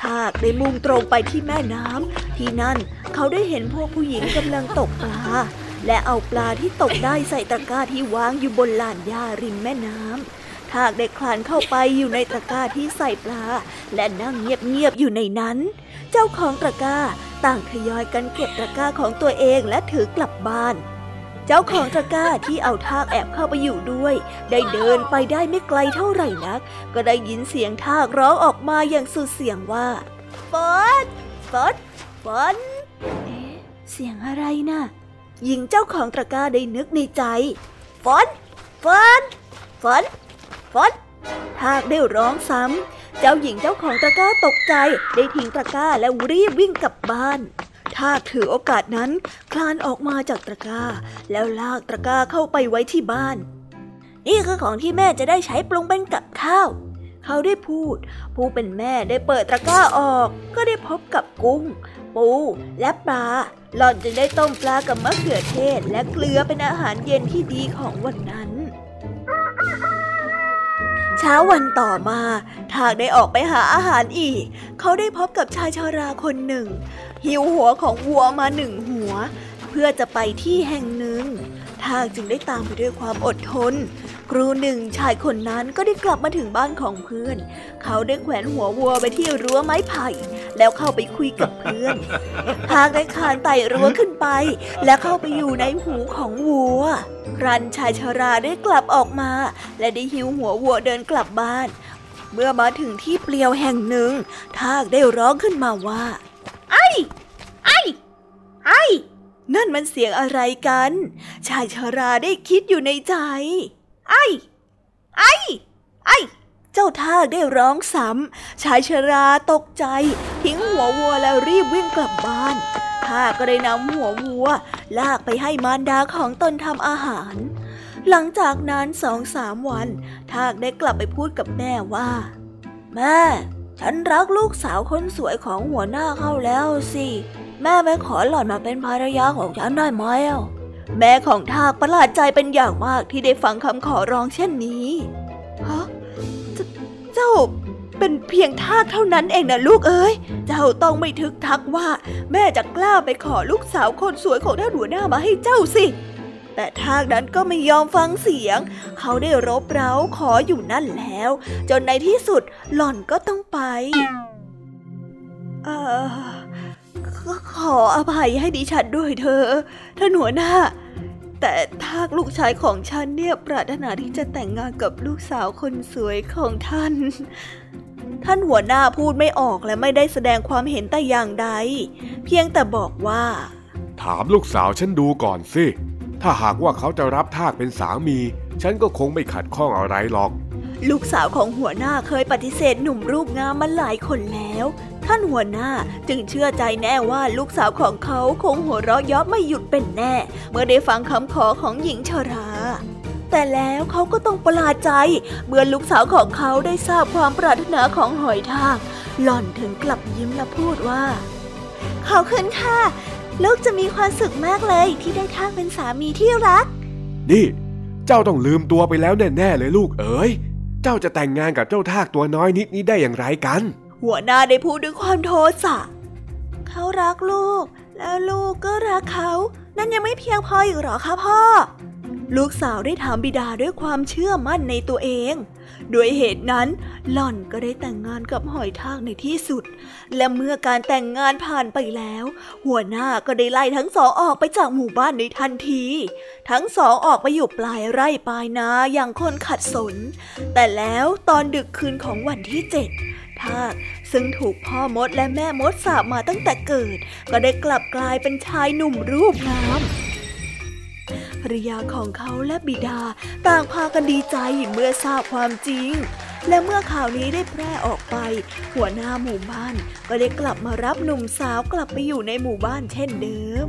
ทากได้มุ่งตรงไปที่แม่น้ำที่นั่นเขาได้เห็นพวกผู้หญิงกำลังตกปลา และเอาปลาที่ตกได้ใส่ตะกร้าที่วางอยู่บนลานหญ้าริมแม่น้ำทากได้คลานเข้าไปอยู่ในตะกร้าที่ใส่ปลา และนั่งเงียบๆอยู่ในนั้น เจ้าของตะกร้าต่างทยอยกันเก็บตะกร้าของตัวเองและถือกลับบ้าน เจ้าของตะกร้าที่เอาทากแอบเข้าไปอยู่ด้วย ได้เดินไปได้ไม่ไกลเท่าไหร่นัก ก็ได้ยินเสียงทากร้องออกมาอย่างสุดเสียงว่าฝนฝนฝนเอ๊ะเสียงอะไรนะ่ะ หญิงเจ้าของตะกร้าได้นึกในใจ ฝน ฝน ฝน ฝนทากได้ร้องซ้ำ เจ้าหญิงเจ้าของตะกร้าตกใจ ได้ทิ้งตะกร้าแล้วรีบวิ่งกลับบ้านทากถือโอกาสนั้น คลานออกมาจากตะกร้า แล้วลากตะกร้าเข้าไปไว้ที่บ้าน นี่คือของที่แม่จะได้ใช้ปรุงเป็นกับข้าว เขาได้พูด ผู้เป็นแม่ได้เปิดตะกร้าออก ก็ได้พบกับกุ้ง ปูและปลา หล่อนจึงได้ต้มปลากับมะเขือเทศ และเกลือเป็นอาหารเย็นที่ดีของวันนั้นเช้าวันต่อมาทากได้ออกไปหาอาหารอีก เขาได้พบกับชายชาราคนหนึ่ง หิวหัวของวัวมาหนึ่งหัว เพื่อจะไปที่แห่งหนึ่งทากจึงได้ตามไปด้วยความอดทน ครูหนึ่งชายคนนั้นก็ได้กลับมาถึงบ้านของเพื่อน เขาได้แขวนหัววัวไปที่รั้วไม้ไผ่ แล้วเข้าไปคุยกับเพื่อนทากได้คานไต่รั้วขึ้นไป และเข้าไปอยู่ในหูของวัว ครันชายชาราได้กลับออกมา และได้หิวหัววัวเดินกลับบ้าน เมื่อมาถึงที่เปลี่ยวแห่งหนึ่ง ทากได้ร้องขึ้นมาว่า ไอ้ไอ้ไอ้นั่นมันเสียงอะไรกัน ชายชาราได้คิดอยู่ในใจ ไอ้ไอ้ไอ้เจ้าทากได้ร้องซ้ำชายชราตกใจ ทิ้งหัววัวแล้วรีบวิ่งกลับบ้านทากก็ได้นำหัววัว ลากไปให้มารดาของตนทำอาหาร หลังจากนั้นสองสามวัน ทากได้กลับไปพูดกับแม่ว่า แม่ ฉันรักลูกสาวคนสวยของหัวหน้าเข้าแล้วสิ แม่ไม่ขอหล่อนมาเป็นภรรยาของฉันได้ไหมเอ่ แม่ของทากประหลาดใจเป็นอย่างมากที่ได้ฟังคำขอร้องเช่นนี้ฮะเจ,จ้าเป็นเพียงทากเท่านั้นเองนะลูกเอ้ย เจ้าต้องไม่ทึกทักว่า แม่จะกล้าไปขอลูกสาวคนสวยของท่านหัวหน้ามาให้เจ้าสิ แต่ทากนั้นก็ไม่ยอมฟังเสียง เขาได้รบเร้าขออยู่นั่นแล้ว จนในที่สุดหล่อนก็ต้องไป เออ ขอขออภัยให้ดิฉันด้วยเธอท่านหัวหน้า แต่ทากลูกชายของฉันเนี่ยปรารถนาที่จะแต่งงานกับลูกสาวคนสวยของท่าน ท่านหัวหน้าพูดไม่ออกและไม่ได้แสดงความเห็นแต่อย่างใด เพียงแต่บอกว่า
ถามลูกสาวฉันดูก่อนสิ ถ้าหากว่าเขาจะรับทากเป็นสามี ฉันก็คงไม่ขัดข้องอะไรหรอก
ลูกสาวของหัวหน้าเคยปฏิเสธหนุ่มรูปงามมาหลายคนแล้ว ท่านหัวหน้าจึงเชื่อใจแน่ว่าลูกสาวของเขาคงหัวเราะเยาะไม่หยุดเป็นแน่ เมื่อได้ฟังคำขอของหญิงชราแต่แล้วเขาก็ต้องประหลาดใจ เมื่อลูกสาวของเขาได้ทราบความปรารถนาของหอยทากหล่อนถึงกลับยิ้มและพูดว่า ขอบคุณค่ะ ลูกจะมีความสุขมากเลยที่ได้ทากเป็นสามีที่รัก
นี่ เจ้าต้องลืมตัวไปแล้วแน่ ๆ เลยลูกเอ๋ย เจ้าจะแต่งงานกับเจ้าทากตัวน้อยนิดนี้ได้อย่างไรกัน
หัวหน้าได้พูดด้วยความโทสะเขารักลูก แล้วลูกก็รักเขา นั่นยังไม่เพียงพออีกหรอคะพ่อ ลูกสาวได้ถามบิดาด้วยความเชื่อมั่นในตัวเอง ด้วยเหตุนั้น หล่อนก็ได้แต่งงานกับหอยทากในที่สุด และเมื่อการแต่งงานผ่านไปแล้ว หัวหน้าก็ได้ไล่ทั้งสองออกไปจากหมู่บ้านในทันที ทั้งสองออกไปอยู่ปลายไร่ปลายนาอย่างคนขัดสน แต่แล้วตอนดึกคืนของวันที่เจ็ดทากซึ่งถูกพ่อมดและแม่มดสาบมาตั้งแต่เกิด ก็ได้กลับกลายเป็นชายหนุ่มรูปงาม ภรรยาของเขาและบิดาต่างพากันดีใจเมื่อทราบความจริง และเมื่อข่าวนี้ได้แพร่ออกไป หัวหน้าหมู่บ้านก็ได้กลับมารับหนุ่มสาวกลับไปอยู่ในหมู่บ้านเช่นเดิม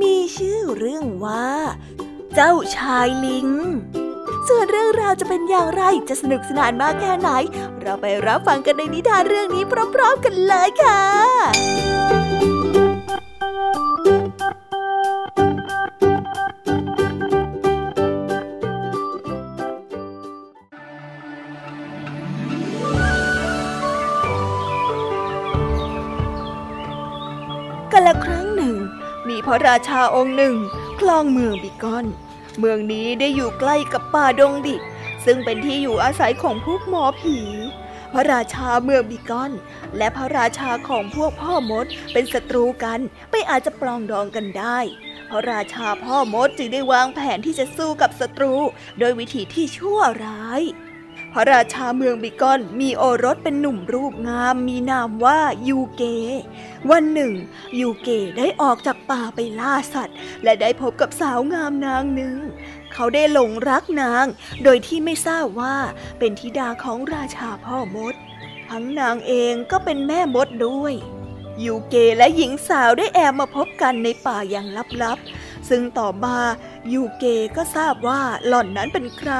มีชื่อเรื่องว่า เจ้าชายลิง ส่วนเรื่องราวจะเป็นอย่างไรจะสนุกสนานมากแค่ไหน เราไปรับฟังกันในนิทานเรื่องนี้พร้อมๆกันเลยค่ะ
กันละครั พระราชาองค์หนึ่ง คลองเมืองบิกอน เมืองนี้ได้อยู่ใกล้กับป่าดงดิบซึ่งเป็นที่อยู่อาศัยของพวกหมอผี พระราชาเมืองบิกอน และพระราชาของพวกพ่อมดเป็นศัตรูกันไม่อาจจะปลองดองกันได้พระราชาพ่อมดจึงได้วางแผนที่จะสู้กับศัตรู โดยวิธีที่ชั่วร้าย ระราชาเมืองบิกอนมีโอรสเป็นหนุ่มรูปงาม มีนามว่ายูเก วันหนึ่ง ยูเกได้ออกจากป่าไปล่าสัตว์ และได้พบกับสาวงามนางหนึ่ง เขาได้หลงรักนาง โดยที่ไม่ทราบว่าเป็นธิดาของราชาพ่อมด ทั้งนางเองก็เป็นแม่มดด้วยยูเกและหญิงสาวได้แอบมาพบกันในป่าอย่างลับๆ ซึ่งต่อมายูเกก็ทราบว่าหล่อนนั้นเป็นใคร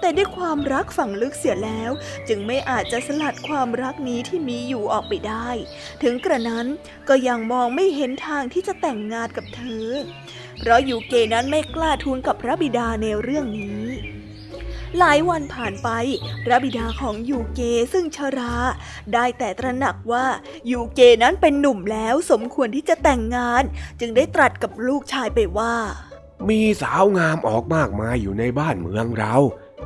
แต่ด้วยความรักฝังลึกเสียแล้ว จึงไม่อาจจะสลัดความรักนี้ที่มีอยู่ออกไปได้ ถึงกระนั้นก็ยังมองไม่เห็นทางที่จะแต่งงานกับเธอ เพราะยูเกนั้นไม่กล้าทูลกับพระบิดาในเรื่องนี้ หลายวันผ่านไป พระบิดาของยูเกซึ่งชรา ได้แต่ตระหนักว่ายูเกนั้นเป็นหนุ่มแล้วสมควรที่จะแต่งงาน จึงได้ตรัสกับลูกชายไปว่า
มีสาวงามออกมากมายอยู่ในบ้านเมืองเรา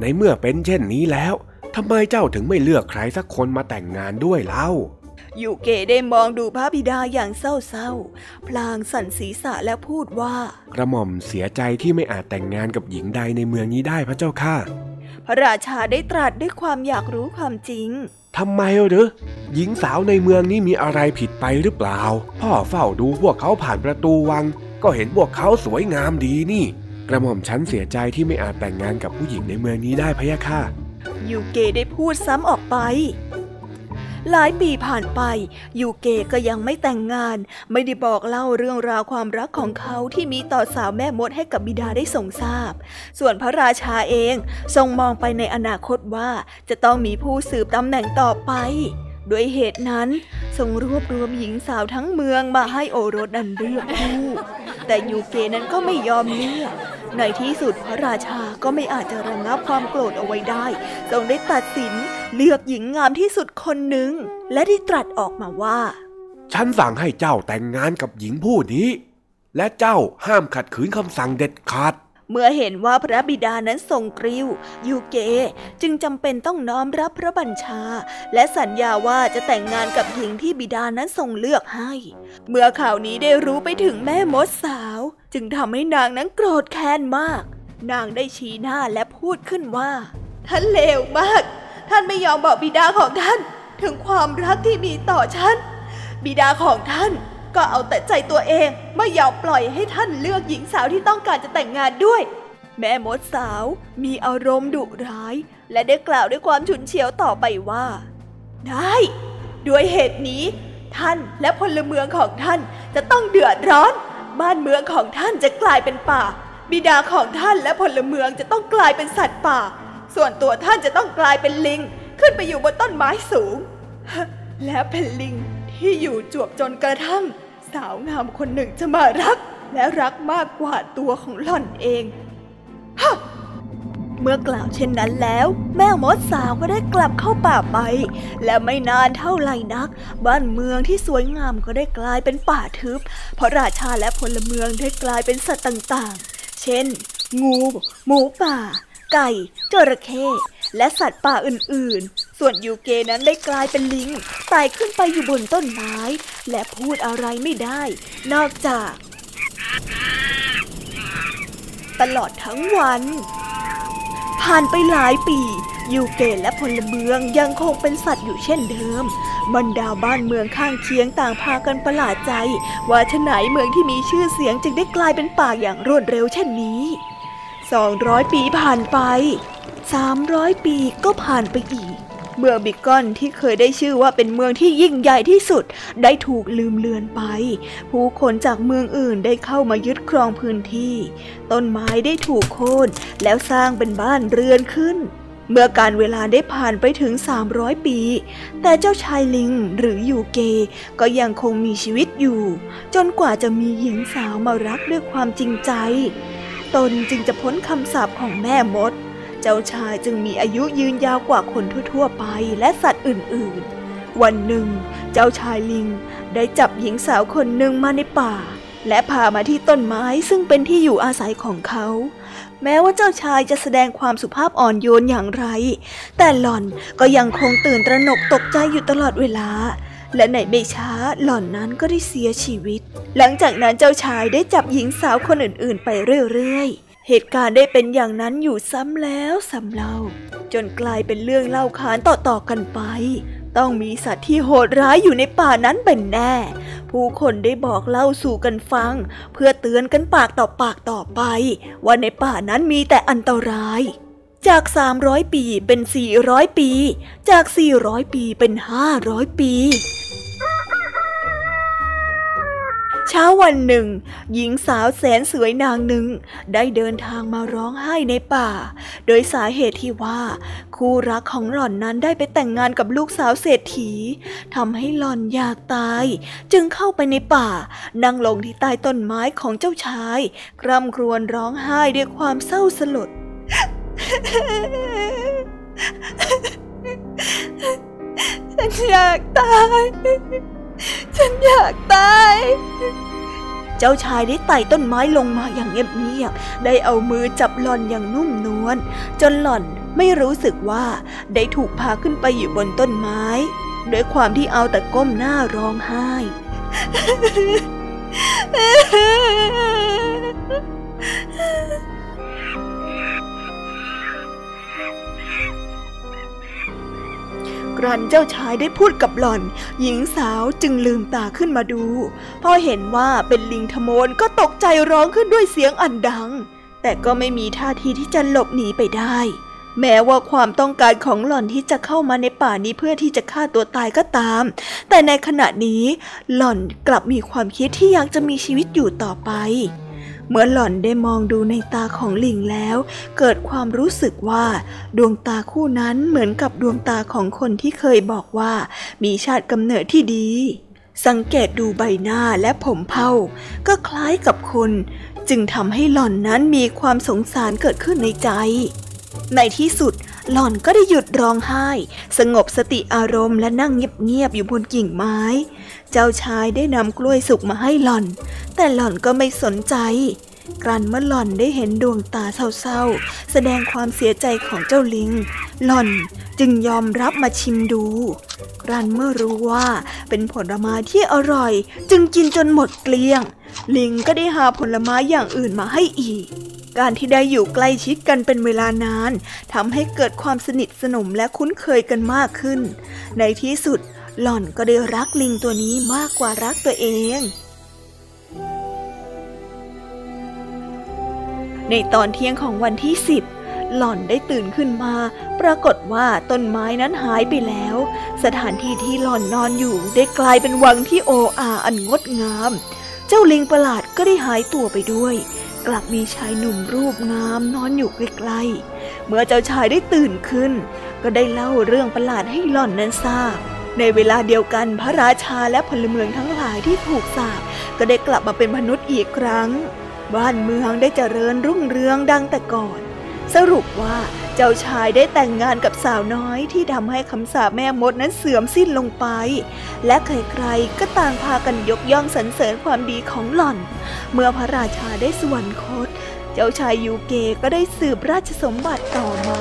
ในเมื่อเป็นเช่นนี้แล้วทำไมเจ้าถึงไม่เลือกใครสักคนมาแต่งงานด้วยเล่า
ยูเกได้มองดูพระบิดาอย่างเศร้าๆ พลางสั่นศีรษะและพูดว่า
กระหม่อมเสียใจที่ไม่อาจแต่งงานกับหญิงใดในเมืองนี้ได้พระเจ้าค่ะ
พระราชาได้ตรัสด้วยความอยากรู้ความจริง
ทำไมหรือหญิงสาวในเมืองนี้มีอะไรผิดไปหรือเปล่า พ่อเฝ้าดูพวกเขาผ่านประตูวัง ก็เห็นพวกเขาสวยงามดีนี่ กระหม่อมฉันเสียใจที่ไม่อาจแต่งงานกับผู้หญิงในเมืองนี้ได้พะยะค่ะ
ยูเกได้พูดซ้ำออกไป หลายปีผ่านไป ยูเกก็ยังไม่แต่งงาน ไม่ได้บอกเล่าเรื่องราวความรักของเขาที่มีต่อสาวแม่มดให้กับบิดาได้ทรงทราบ ส่วนพระราชาเองทรงมองไปในอนาคตว่าจะต้องมีผู้สืบตำแหน่งต่อไป ด้วยเหตุนั้นทรงรวบรวมหญิงสาวทั้งเมืองมาให้โอรสนันเลือกคู่ แต่ยูเกนั้นก็ไม่ยอมเลือก ในที่สุดพระราชาก็ไม่อาจจะระงับความโกรธเอาไว้ได้ ทรงได้ตัดสินเลือกหญิงงามที่สุดคนหนึ่ง และได้ตรัสออกมาว่า
ฉันสั่งให้เจ้าแต่งงานกับหญิงผู้นี้ และเจ้าห้ามขัดขืนคำสั่งเด็ดขาด
เมื่อเห็นว่าพระบิดานั้นทรงกริ้ว ยูเกจึงจำเป็นต้องน้อมรับพระบัญชา และสัญญาว่าจะแต่งงานกับหญิงที่บิดานั้นทรงเลือกให้ เมื่อข่าวนี้ได้รู้ไปถึงแม่มดสาว จึงทำให้นางนั้นโกรธแค้นมาก นางได้ชี้หน้าและพูดขึ้นว่า ท่านเลวมาก ท่านไม่ยอมบอกบิดาของท่าน ถึงความรักที่มีต่อฉัน บิดาของท่าน ก็เอาแต่ใจตัวเอง ไม่ยอมปล่อยให้ท่านเลือกหญิงสาวที่ต้องการจะแต่งงานด้วย แม่มดสาวมีอารมณ์ดุร้าย และได้กล่าวด้วยความฉุนเฉียวต่อไปว่า ได้ ด้วยเหตุนี้ ท่านและพลเมืองของท่านจะต้องเดือดร้อน บ้านเมืองของท่านจะกลายเป็นป่า บิดาของท่านและพลเมืองจะต้องกลายเป็นสัตว์ป่า ส่วนตัวท่านจะต้องกลายเป็นลิง ขึ้นไปอยู่บนต้นไม้สูง และเป็นลิงที่อยู่จวบจนกระทั่ง สาวงามคนหนึ่งจะมารัก และรักมากกว่าตัวของหล่อนเองฮะเมื่อกล่าวเช่นนั้นแล้ว แม่มดสาวก็ได้กลับเข้าป่าไป และไม่นานเท่าไหร่นัก บ้านเมืองที่สวยงามก็ได้กลายเป็นป่าทึบ เพราะราชาและพลเมืองได้กลายเป็นสัตว์ต่างๆ เช่น งู หมูป่า ไก่จระเข้และสัตว์ป่าอื่นๆ ส่วนยูเกนั้นได้กลายเป็นลิงไต่ขึ้นไปอยู่บนต้นไม้ และพูดอะไรไม่ได้ นอกจาก ตลอดทั้งวัน ผ่านไปหลายปี ยูเกและพลเมืองยังคงเป็นสัตว์อยู่เช่นเดิม บรรดาบ้านเมืองข้างเคียงต่างพากันประหลาดใจ ว่าชไหนเมืองที่มีชื่อเสียงจึงได้กลายเป็นป่าอย่างรวดเร็วเช่นนี้สองร้อยปีผ่านไปสามร้อยปีก็ผ่านไปอีก เมื่อบิกกอนที่เคยได้ชื่อว่าเป็นเมืองที่ยิ่งใหญ่ที่สุด ได้ถูกลืมเลือนไป ผู้คนจากเมืองอื่นได้เข้ามายึดครองพื้นที่ ต้นไม้ได้ถูกโค่นแล้วสร้างเป็นบ้านเรือนขึ้น เมื่อการเวลาได้ผ่านไปถึง 300 ปี แต่เจ้าชายลิงหรือยูเก ก็ยังคงมีชีวิตอยู่ จนกว่าจะมีหญิงสาวมารักด้วยความจริงใจ ตนจึงจะพ้นคำสาปของแม่มด จ้าชายจึงมีอายุยืนยาวกว่าคนทั่วๆไปและสัตว์อื่นๆ วันหนึ่ง เจ้าชายลิงได้จับหญิงสาวคนหนึ่งมาในป่า และพามาที่ต้นไม้ซึ่งเป็นที่อยู่อาศัยของเขา แม้ว่าเจ้าชายจะแสดงความสุภาพอ่อนโยนอย่างไร แต่หล่อนก็ยังคงตื่นตระหนกตกใจอยู่ตลอดเวลาและในไม่ช้าหล่อนนั้นก็ได้เสียชีวิต หลังจากนั้นเจ้าชายได้จับหญิงสาวคนอื่นๆ ไปเรื่อยๆ เหตุการณ์ได้เป็นอย่างนั้นอยู่ซ้ำแล้วซ้ำเล่า จนกลายเป็นเรื่องเล่าขานต่อๆกันไป ต้องมีสัตว์ที่โหดร้ายอยู่ในป่านั้นเป็นแน่ ผู้คนได้บอกเล่าสู่กันฟัง เพื่อเตือนกันปากต่อปากต่อไป ว่าในป่านั้นมีแต่อันตรายจาก 300 ปีเป็น 400 ปี จาก 400 ปีเป็น 500 ปี เช้าวันหนึ่ง หญิงสาวแสนสวยนางหนึ่ง ได้เดินทางมาร้องไห้ในป่า โดยสาเหตุที่ว่า คู่รักของหล่อนนั้นได้ไปแต่งงานกับลูกสาวเศรษฐีทำให้หล่อนอยากตาย จึงเข้าไปในป่า นั่งลงที่ใต้ต้นไม้ของเจ้าชายคร่ำครวญร้องไห้ด้วยความเศร้าสลด ฉันอยากตาย ฉันอยากตาย เจ้าชายได้ไต่ต้นไม้ลงมาอย่างเงียบๆ ได้เอามือจับหล่อนอย่างนุ่มนวลจนหล่อนไม่รู้สึกว่าได้ถูกพาขึ้นไปอยู่บนต้นไม้ด้วยความที่เอาแต่ก้มหน้าร้องไห้ กรันเจ้าชายได้พูดกับหล่อน หญิงสาวจึงลืมตาขึ้นมาดู พอเห็นว่าเป็นลิงทมนก็ตกใจร้องขึ้นด้วยเสียงอันดัง แต่ก็ไม่มีท่าทีที่จะหลบหนีไปได้ แม้ว่าความต้องการของหล่อนที่จะเข้ามาในป่านี้เพื่อที่จะฆ่าตัวตายก็ตาม แต่ในขณะนี้หล่อนกลับมีความคิดที่อยากจะมีชีวิตอยู่ต่อไป เมื่อหล่อนได้มองดูในตาของลิงแล้ว เกิดความรู้สึกว่า ดวงตาคู่นั้นเหมือนกับดวงตาของคนที่เคยบอกว่า มีชาติกำเนิดที่ดี สังเกตดูใบหน้าและผมเผาก็คล้ายกับคน จึงทำให้หล่อนนั้นมีความสงสารเกิดขึ้นในใจ ในที่สุดหล่อนก็ได้หยุดร้องไห้ สงบสติอารมณ์และนั่งเงียบๆอยู่บนกิ่งไม้ เจ้าชายได้นำกล้วยสุกมาให้หล่อน แต่หล่อนก็ไม่สนใจ กรันเมื่อหล่อนได้เห็นดวงตาเศร้าๆ แสดงความเสียใจของเจ้าลิง หล่อนจึงยอมรับมาชิมดู กรันเมื่อรู้ว่าเป็นผลไม้ที่อร่อย จึงกินจนหมดเกลี้ยง ลิงก็ได้หาผลไม้อย่างอื่นมาให้อีก การที่ได้อยู่ใกล้ชิดกันเป็นเวลานานทำให้เกิดความสนิทสนมและคุ้นเคยกันมากขึ้น ในที่สุดหล่อนก็ได้รักลิงตัวนี้มากกว่ารักตัวเองในตอนเที่ยงของวันที่สิบหล่อนได้ตื่นขึ้นมา ปรากฏว่าต้นไม้นั้นหายไปแล้ว สถานที่ที่หล่อนนอนอยู่ได้กลายเป็นวังที่โออาอันงดงาม เจ้าลิงประหลาดก็ได้หายตัวไปด้วย กลับมีชายหนุ่มรูปงามนอนอยู่ใกล้ๆ เมื่อเจ้าชายได้ตื่นขึ้น ก็ได้เล่าเรื่องประหลาดให้หล่อนนั้นทราบ ในเวลาเดียวกันพระราชาและพลเมืองทั้งหลายที่ถูกสาปก็ได้กลับมาเป็นมนุษย์อีกครั้ง บ้านเมืองได้เจริญรุ่งเรืองดังแต่ก่อน สรุปว่า เจ้าชายได้แต่งงานกับสาวน้อยที่ทำให้คำสาปแม่มดนั้นเสื่อมสิ้นลงไป และใครๆ ก็ต่างพากันยกย่องสรรเสริญความดีของหล่อน เมื่อพระราชาได้สวรรคต เจ้าชายยูเกก็ได้สืบราชสมบัติต่อมา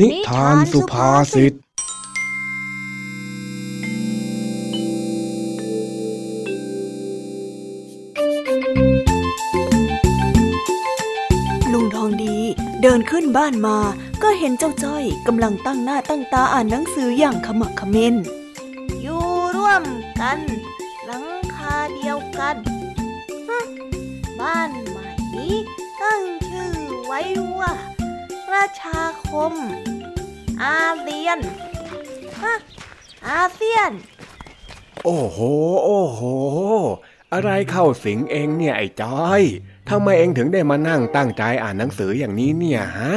นิทานสุภาษิต
ลุงทองดีเดินขึ้นบ้านมา ก็เห็นเจ้าจ้อยกำลังตั้งหน้าตั้งตาอ่านหนังสืออย่างขมักขม้น อยู่ร่วมกัน หลังคาเดียวกัน บ้านใหม่นี้ตั้งชื่อไว้ว่า ระชาคม อาเซียนฮะอาเซียน
โอ้โห โอ้โห อะไรเข้าสิงเองเนี่ยไอ้จอยทำไมเองถึงได้มานั่งตั้งใจอ่านหนังสืออย่างนี้เนี่ยฮะ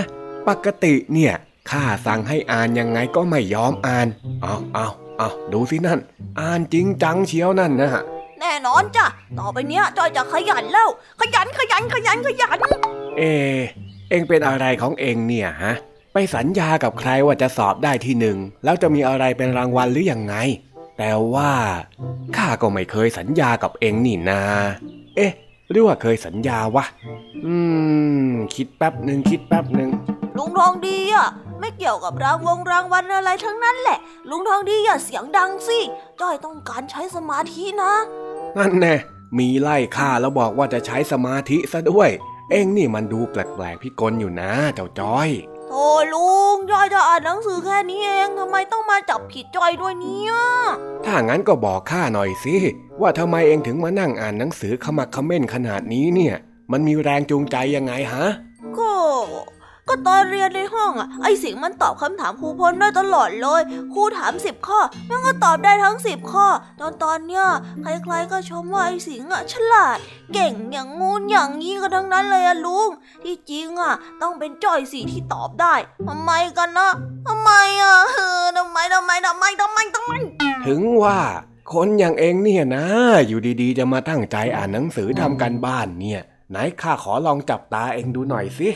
ปกติเนี่ยข้าสั่งให้อ่านยังไงก็ไม่ยอมอ่าน เอาเอาเอาดูสินั่น อ่านจริงจังเชียวนั่นนะฮะ
แน่นอนจ้ะ ต่อไปเนี้ยจอยจะขยันแล้ว ขยันขยันขยันขยัน
เอ เองเป็นอะไรของเองเนี่ยฮะ ไปสัญญากับใครว่าจะสอบได้ที่หนึ่ง แล้วจะมีอะไรเป็นรางวัลหรือยังไง แต่ว่าข้าก็ไม่เคยสัญญากับเองนี่นา เอ๊ะ หรือว่าเคยสัญญาวะ อืม คิดแป๊บหนึ่งคิดแป๊บหนึ่ง
ลุงทองดีอะไม่เกี่ยวกับรางวงรางวัลอะไรทั้งนั้นแหละ ลุงทองดีอย่าเสียงดังสิจอยต้องการใช้สมาธินะ
นั่นแน่มีไล่ข้าแล้วบอกว่าจะใช้สมาธิซะด้วย เองนี่มันดูแปลกๆพิกลอยู่นะ เจ้าจอย
โธ่ลุงจอยจะอ่านหนังสือแค่นี้เองทำไมต้องมาจับผิดจอยด้วยเนี่ย
ถ้างั้นก็บอกข้าหน่อยสิว่าทำไมเองถึงมานั่งอ่านหนังสือขมักเขม้นขนาดนี้เนี่ย มันมีแรงจูงใจยังไงฮะ
ก็ ก็ตอนเรียนในห้องอะ ไอสิงมันตอบคำถามครูพลได้ตลอดเลย ครูถามสิบข้อ มันก็ตอบได้ทั้งสิบข้อ ตอนตอนเนี้ยใครๆก็ชมว่าไอสิงอะฉลาด เก่งอย่างงูนอย่างนี้กันทั้งนั้นเลยอะลุง ที่จริงอะ ต้องเป็นจ้อยสิที่ตอบได้ทำไมกันนะทำไมอะเออทำไมทำไมทำไมทำไมทำไม
ถึงว่าคนอย่างเองเนี่ยนะ อยู่ดีๆ จะมาตั้งใจอ่านหนังสือทำการบ้านเนี่ย ไหนข้าขอลองจับตาเองดูหน่อยสิ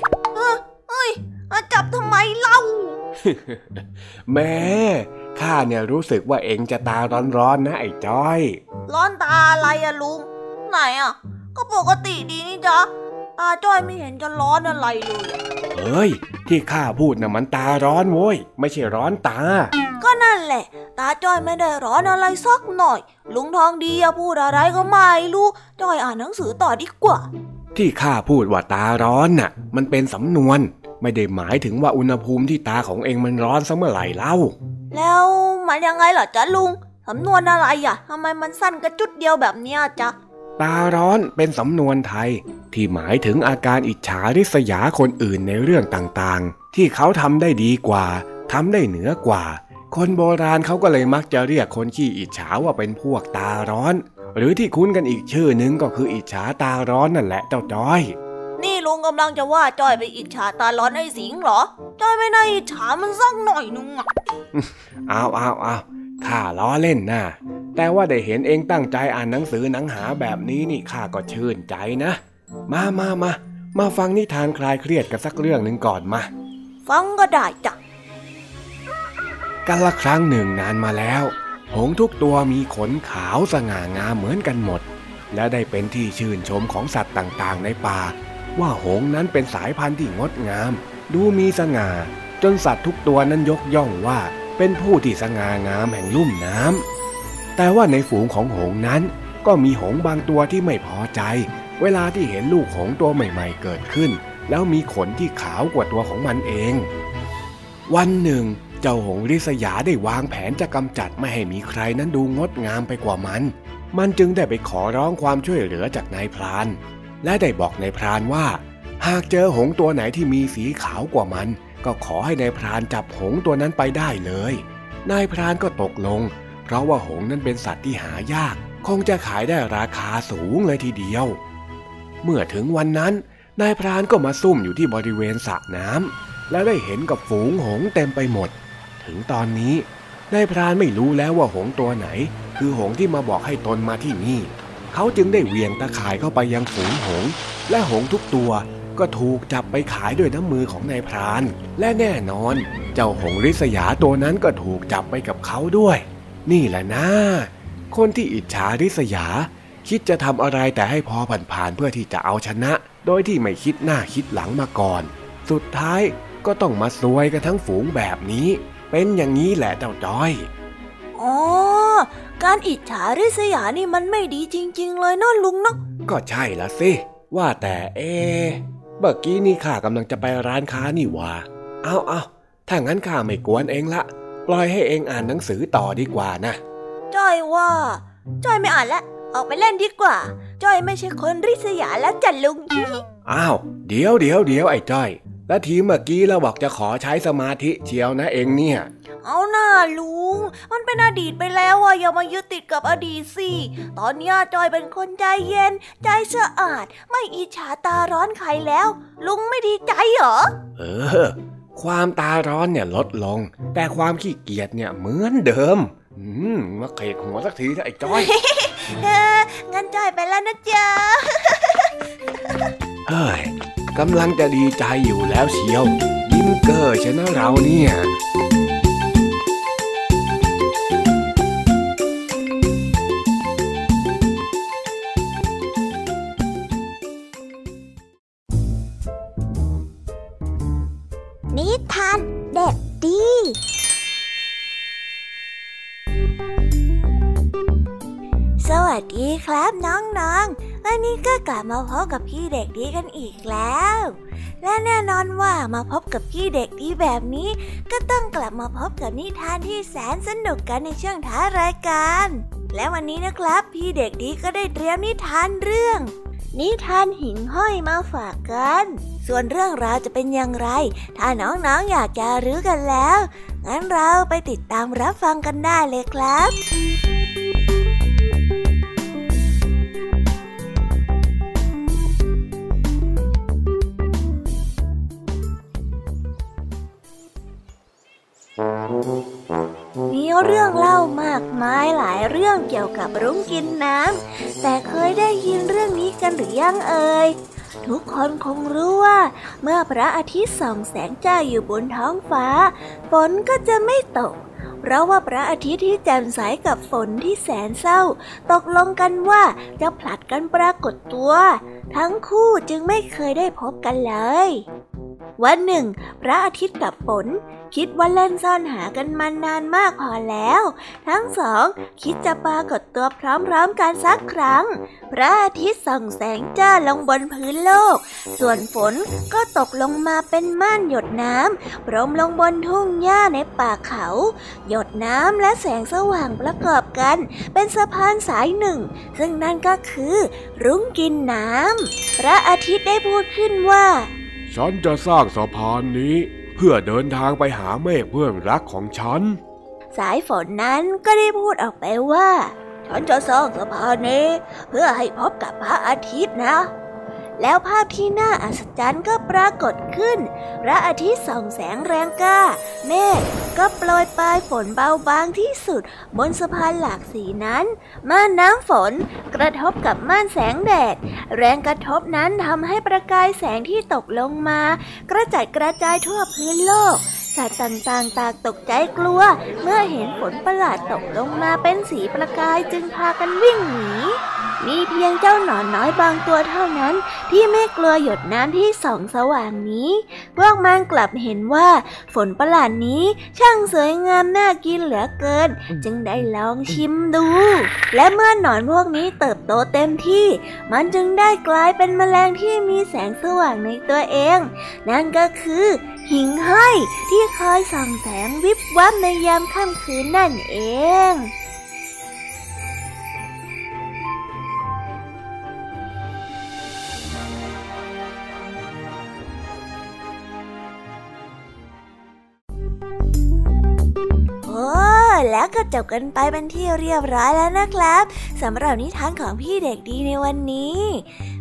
จับทำไมเล่า
แม่ข้าเนี่ยรู้สึกว่าเองจะตาร้อนๆนะไอ้จ้อย
ร้อนตาอะไรอะลุง ไหนอะก็ปกติดีนี่จ๊ะตาจ้อยไม่เห็นจะร้อนอะไรเลยอะ
เฮ้ย ที่ข้าพูดน่ะมันตาร้อนโว้ย ไม่ใช่ร้อนตา
ก็นั่นแหละ ตาจ้อยไม่ได้ร้อนอะไรสักหน่อย ลุงทองดีอะพูดอะไรก็ไม่รู้จ้อยอ่านหนังสือต่อดีกว่า
ที่ข้าพูดว่าตาร้อนน่ะ มันเป็นสำนวน ไม่ได้หมายถึงว่าอุณหภูมิที่ตาของเองมันร้อนซะเมื่อไหร่เล่า
แล้วมันยังไงเหรอจ๊ะลุงสำนวนอะไรอะทำไมมันสั้นกระจุดเดียวแบบเนี้ยจ๊ะ
ตาร้อนเป็นสำนวนไทย ที่หมายถึงอาการอิจฉาริษยาคนอื่นในเรื่องต่างๆ ที่เขาทำได้ดีกว่าทำได้เหนือกว่า คนโบราณเขาก็เลยมักจะเรียกคนขี้อิจฉาว่าเป็นพวกตาร้อน หรือที่คุ้นกันอีกชื่อหนึ่งก็คืออิจฉาตาร้อนนั่นแหละเจ้าจ้อย
นี่ ลุงกำลังจะว่าจ้อยไปอิจฉาตาร้อนไอ้สิงเหรอจ้อยไม่น่าอิจฉามันสักหน่อยนึงอะ
เอาเอาเอาข้าล้อเล่นนะแต่ว่าได้เห็นเองตั้งใจอ่านหนังสือหนังหาแบบนี้นี่ข้าก็ชื่นใจนะ มามามามาฟังนิทานคลายเครียดกันสักเรื่องหนึ่งก่อนมา
ฟังก็ได้จ้ะ
กันละครั้งหนึ่งนานมาแล้ว หงส์ทุกตัวมีขนขาวสง่างามเหมือนกันหมด และได้เป็นที่ชื่นชมของสัตว์ต่างๆ ในป่า ว่าหงนั้นเป็นสายพันธุ์ที่งดงาม ดูมีสง่า จนสัตว์ทุกตัวนั้นยกย่องว่าเป็นผู้ที่สง่างามแห่งลุ่มน้ำแต่ว่าในฝูงของหงนั้น ก็มีหงบางตัวที่ไม่พอใจ เวลาที่เห็นลูกหงตัวใหม่ ๆ เกิดขึ้น แล้วมีขนที่ขาวกว่าตัวของมันเอง วันหนึ่ง เจ้าหงริษยาได้วางแผนจะกำจัดไม่ให้มีใครนั้นดูงดงามไปกว่ามัน มันจึงได้ไปขอร้องความช่วยเหลือจากนายพราน และได้บอกนายพรานว่า หากเจอหงส์ตัวไหนที่มีสีขาวกว่ามัน ก็ขอให้นายพรานจับหงส์ตัวนั้นไปได้เลย นายพรานก็ตกลง เพราะว่าหงส์นั้นเป็นสัตว์ที่หายาก คงจะขายได้ราคาสูงเลยทีเดียว เมื่อถึงวันนั้น นายพรานก็มาซุ่มอยู่ที่บริเวณสระน้ำและได้เห็นกับฝูงหงส์เต็มไปหมด ถึงตอนนี้นายพรานไม่รู้แล้วว่าหงส์ตัวไหน คือหงส์ที่มาบอกให้ตนมาที่นี่ เขาจึงได้เหวี่ยงตะข่ายเข้าไปยังฝูงหง และหงทุกตัวก็ถูกจับไปขายด้วยน้ำมือของนายพราน และแน่นอน เจ้าหงริษยาตัวนั้นก็ถูกจับไปกับเขาด้วย นี่แหละนะคนที่อิจฉาริษยา คิดจะทำอะไรแต่ให้พอผ่านๆเพื่อที่จะเอาชนะ โดยที่ไม่คิดหน้าคิดหลังมาก่อน สุดท้ายก็ต้องมาซวยกันทั้งฝูงแบบนี้ เป็นอย่างนี้แหละเจ้าจ้อย
อ๋อ การอิจฉาริษยานี่มันไม่ดีจริง ๆ เลยเนอะลุงเนาะ
ก็ใช่ละสิ ว่าแต่เอะเมื่อกี้นี่ข้ากำลังจะไปร้านค้านี่หว่าเอาเอาถ้างั้นข้าไม่กวนเองละปล่อยให้เองอ่านหนังสือต่อดีกว่านะ
จ้อยว่าจ้อยไม่อ่านละ ออกไปเล่นดีกว่า จ้อยไม่ใช่คนริษยาแล้วจ้ะลุง
อ้าวเดี๋ยวเดี๋ยวเดี๋ยวไอ้จ้อย แล้วทีเมื่อกี้เราบอกจะขอใช้สมาธิเชียวนะเองเนี่ย
เอาหน้าลุง มันเป็นอดีตไปแล้วอะอย่ามายึดติดกับอดีตสิ ตอนเนี้ยจอยเป็นคนใจเย็น ใจสะอาด ไม่อิจฉาตาร้อนใครแล้ว ลุงไม่ดีใจเหรอ
เออ ความตาร้อนเนี่ยลดลง แต่ความขี้เกียจเนี่ยเหมือนเดิม อืม มาเขกหัวสักทีเถอะไอ้จ้อย
เฮ้งั้นจอยไปแล้วนะจ๊ะ
เฮ้ยกำลังจะดีใจอยู่แล้วเชียว ยิ้มเกอร์ชนะเราเนี่ย
ทานเด็กดีสวัสดีครับน้องๆ วันนี้ก็กลับมาพบกับพี่เด็กดีกันอีกแล้ว และแน่นอนว่ามาพบกับพี่เด็กดีแบบนี้ ก็ต้องกลับมาพบกับนิทานที่แสนสนุกกันในช่วงท้ายรายการ และวันนี้นะครับ พี่เด็กดีก็ได้เตรียมนิทานเรื่อง นิทานหิ่งห้อยมาฝากกัน ส่วนเรื่องราวจะเป็นอย่างไร ถ้าน้องๆออยากจะรู้กันแล้ว งั้นเราไปติดตามรับฟังกันได้เลยครับ เรื่องเล่ามากมายหลายเรื่องเกี่ยวกับรุ้งกินน้ำแต่เคยได้ยินเรื่องนี้กันหรือยังเอ่ยทุกคนคงรู้ว่า เมื่อพระอาทิตย์ส่องแสงจ้าอยู่บนท้องฟ้า ฝนก็จะไม่ตก เพราะว่าพระอาทิตย์ที่แจ่มใสกับฝนที่แสนเศร้า ตกลงกันว่าจะผลัดกันปรากฏตัว ทั้งคู่จึงไม่เคยได้พบกันเลยวันหนึ่ง พระอาทิตย์กับฝน คิดว่าเล่นซ่อนหากันมานานมากพอแล้ว ทั้งสอง คิดจะปรากฏตัวพร้อมๆกันสักครั้ง พระอาทิตย์ส่องแสงจ้าลงบนพื้นโลก ส่วนฝนก็ตกลงมาเป็นม่านหยดน้ำพรมลงบนทุ่งหญ้าในป่าเขา หยดน้ำและแสงสว่างประกอบกัน เป็นสะพานสายหนึ่ง ซึ่งนั่นก็คือ รุ้งกินน้ำพระอาทิตย์ได้พูดขึ้นว่า
ฉันจะสร้างสะพานนี้ เพื่อเดินทางไปหาเมฆเพื่อนรักของฉัน
สายฝนนั้นก็ได้พูดออกไปว่า ฉันจะสร้างสะพานนี้ เพื่อให้พบกับพระอาทิตย์นะ แล้วภาพที่น่าอัศจรรย์ก็ปรากฏขึ้น พระอาทิตย์ส่องแสงแรงกล้า เมฆก็โปรยปลายฝนเบาบางที่สุด บนสะพานหลากสีนั้น ม่านน้ำฝนกระทบกับม่านแสงแดด แรงกระทบนั้นทำให้ประกายแสงที่ตกลงมา กระจัดกระจายทั่วพื้นโลก สัตว์ต่างๆต่างตกใจกลัว เมื่อเห็นฝนประหลาดตกลงมาเป็นสีประกายจึงพากันวิ่งหนี มีเพียงเจ้าหนอนน้อยบางตัวเท่านั้นที่ไม่กลัวหยดน้ำที่ส่องสว่างนี้ พวกมันกลับเห็นว่าฝนประหลาดนี้ช่างสวยงามน่ากินเหลือเกิน จึงได้ลองชิมดู และเมื่อหนอนพวกนี้เติบโตเต็มที่ มันจึงได้กลายเป็นแมลงที่มีแสงสว่างในตัวเอง นั่นก็คือ หิ่งห้อยที่คอยส่องแสงวิบวับในยามค่ำคืนนั่นเองโอ้แล้วก็จบกันไปเป็นที่เรียบร้อยแล้วนะครับสำหรับนิทานของพี่เด็กดีในวันนี้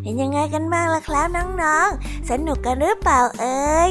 เป็นยังไงกันบ้างล่ะครับน้องๆ สนุกกันหรือเปล่าเอ่ย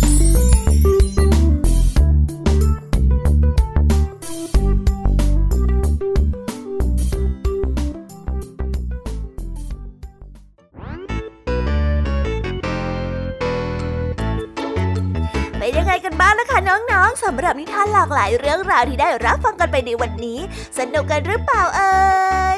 เป็นยังไงกันบ้างล่ะคะน้องๆสำหรับนิทานหลากหลายเรื่องราวที่ได้รับฟังกันไปในวันนี้ สนุกกันหรือเปล่าเอ่ย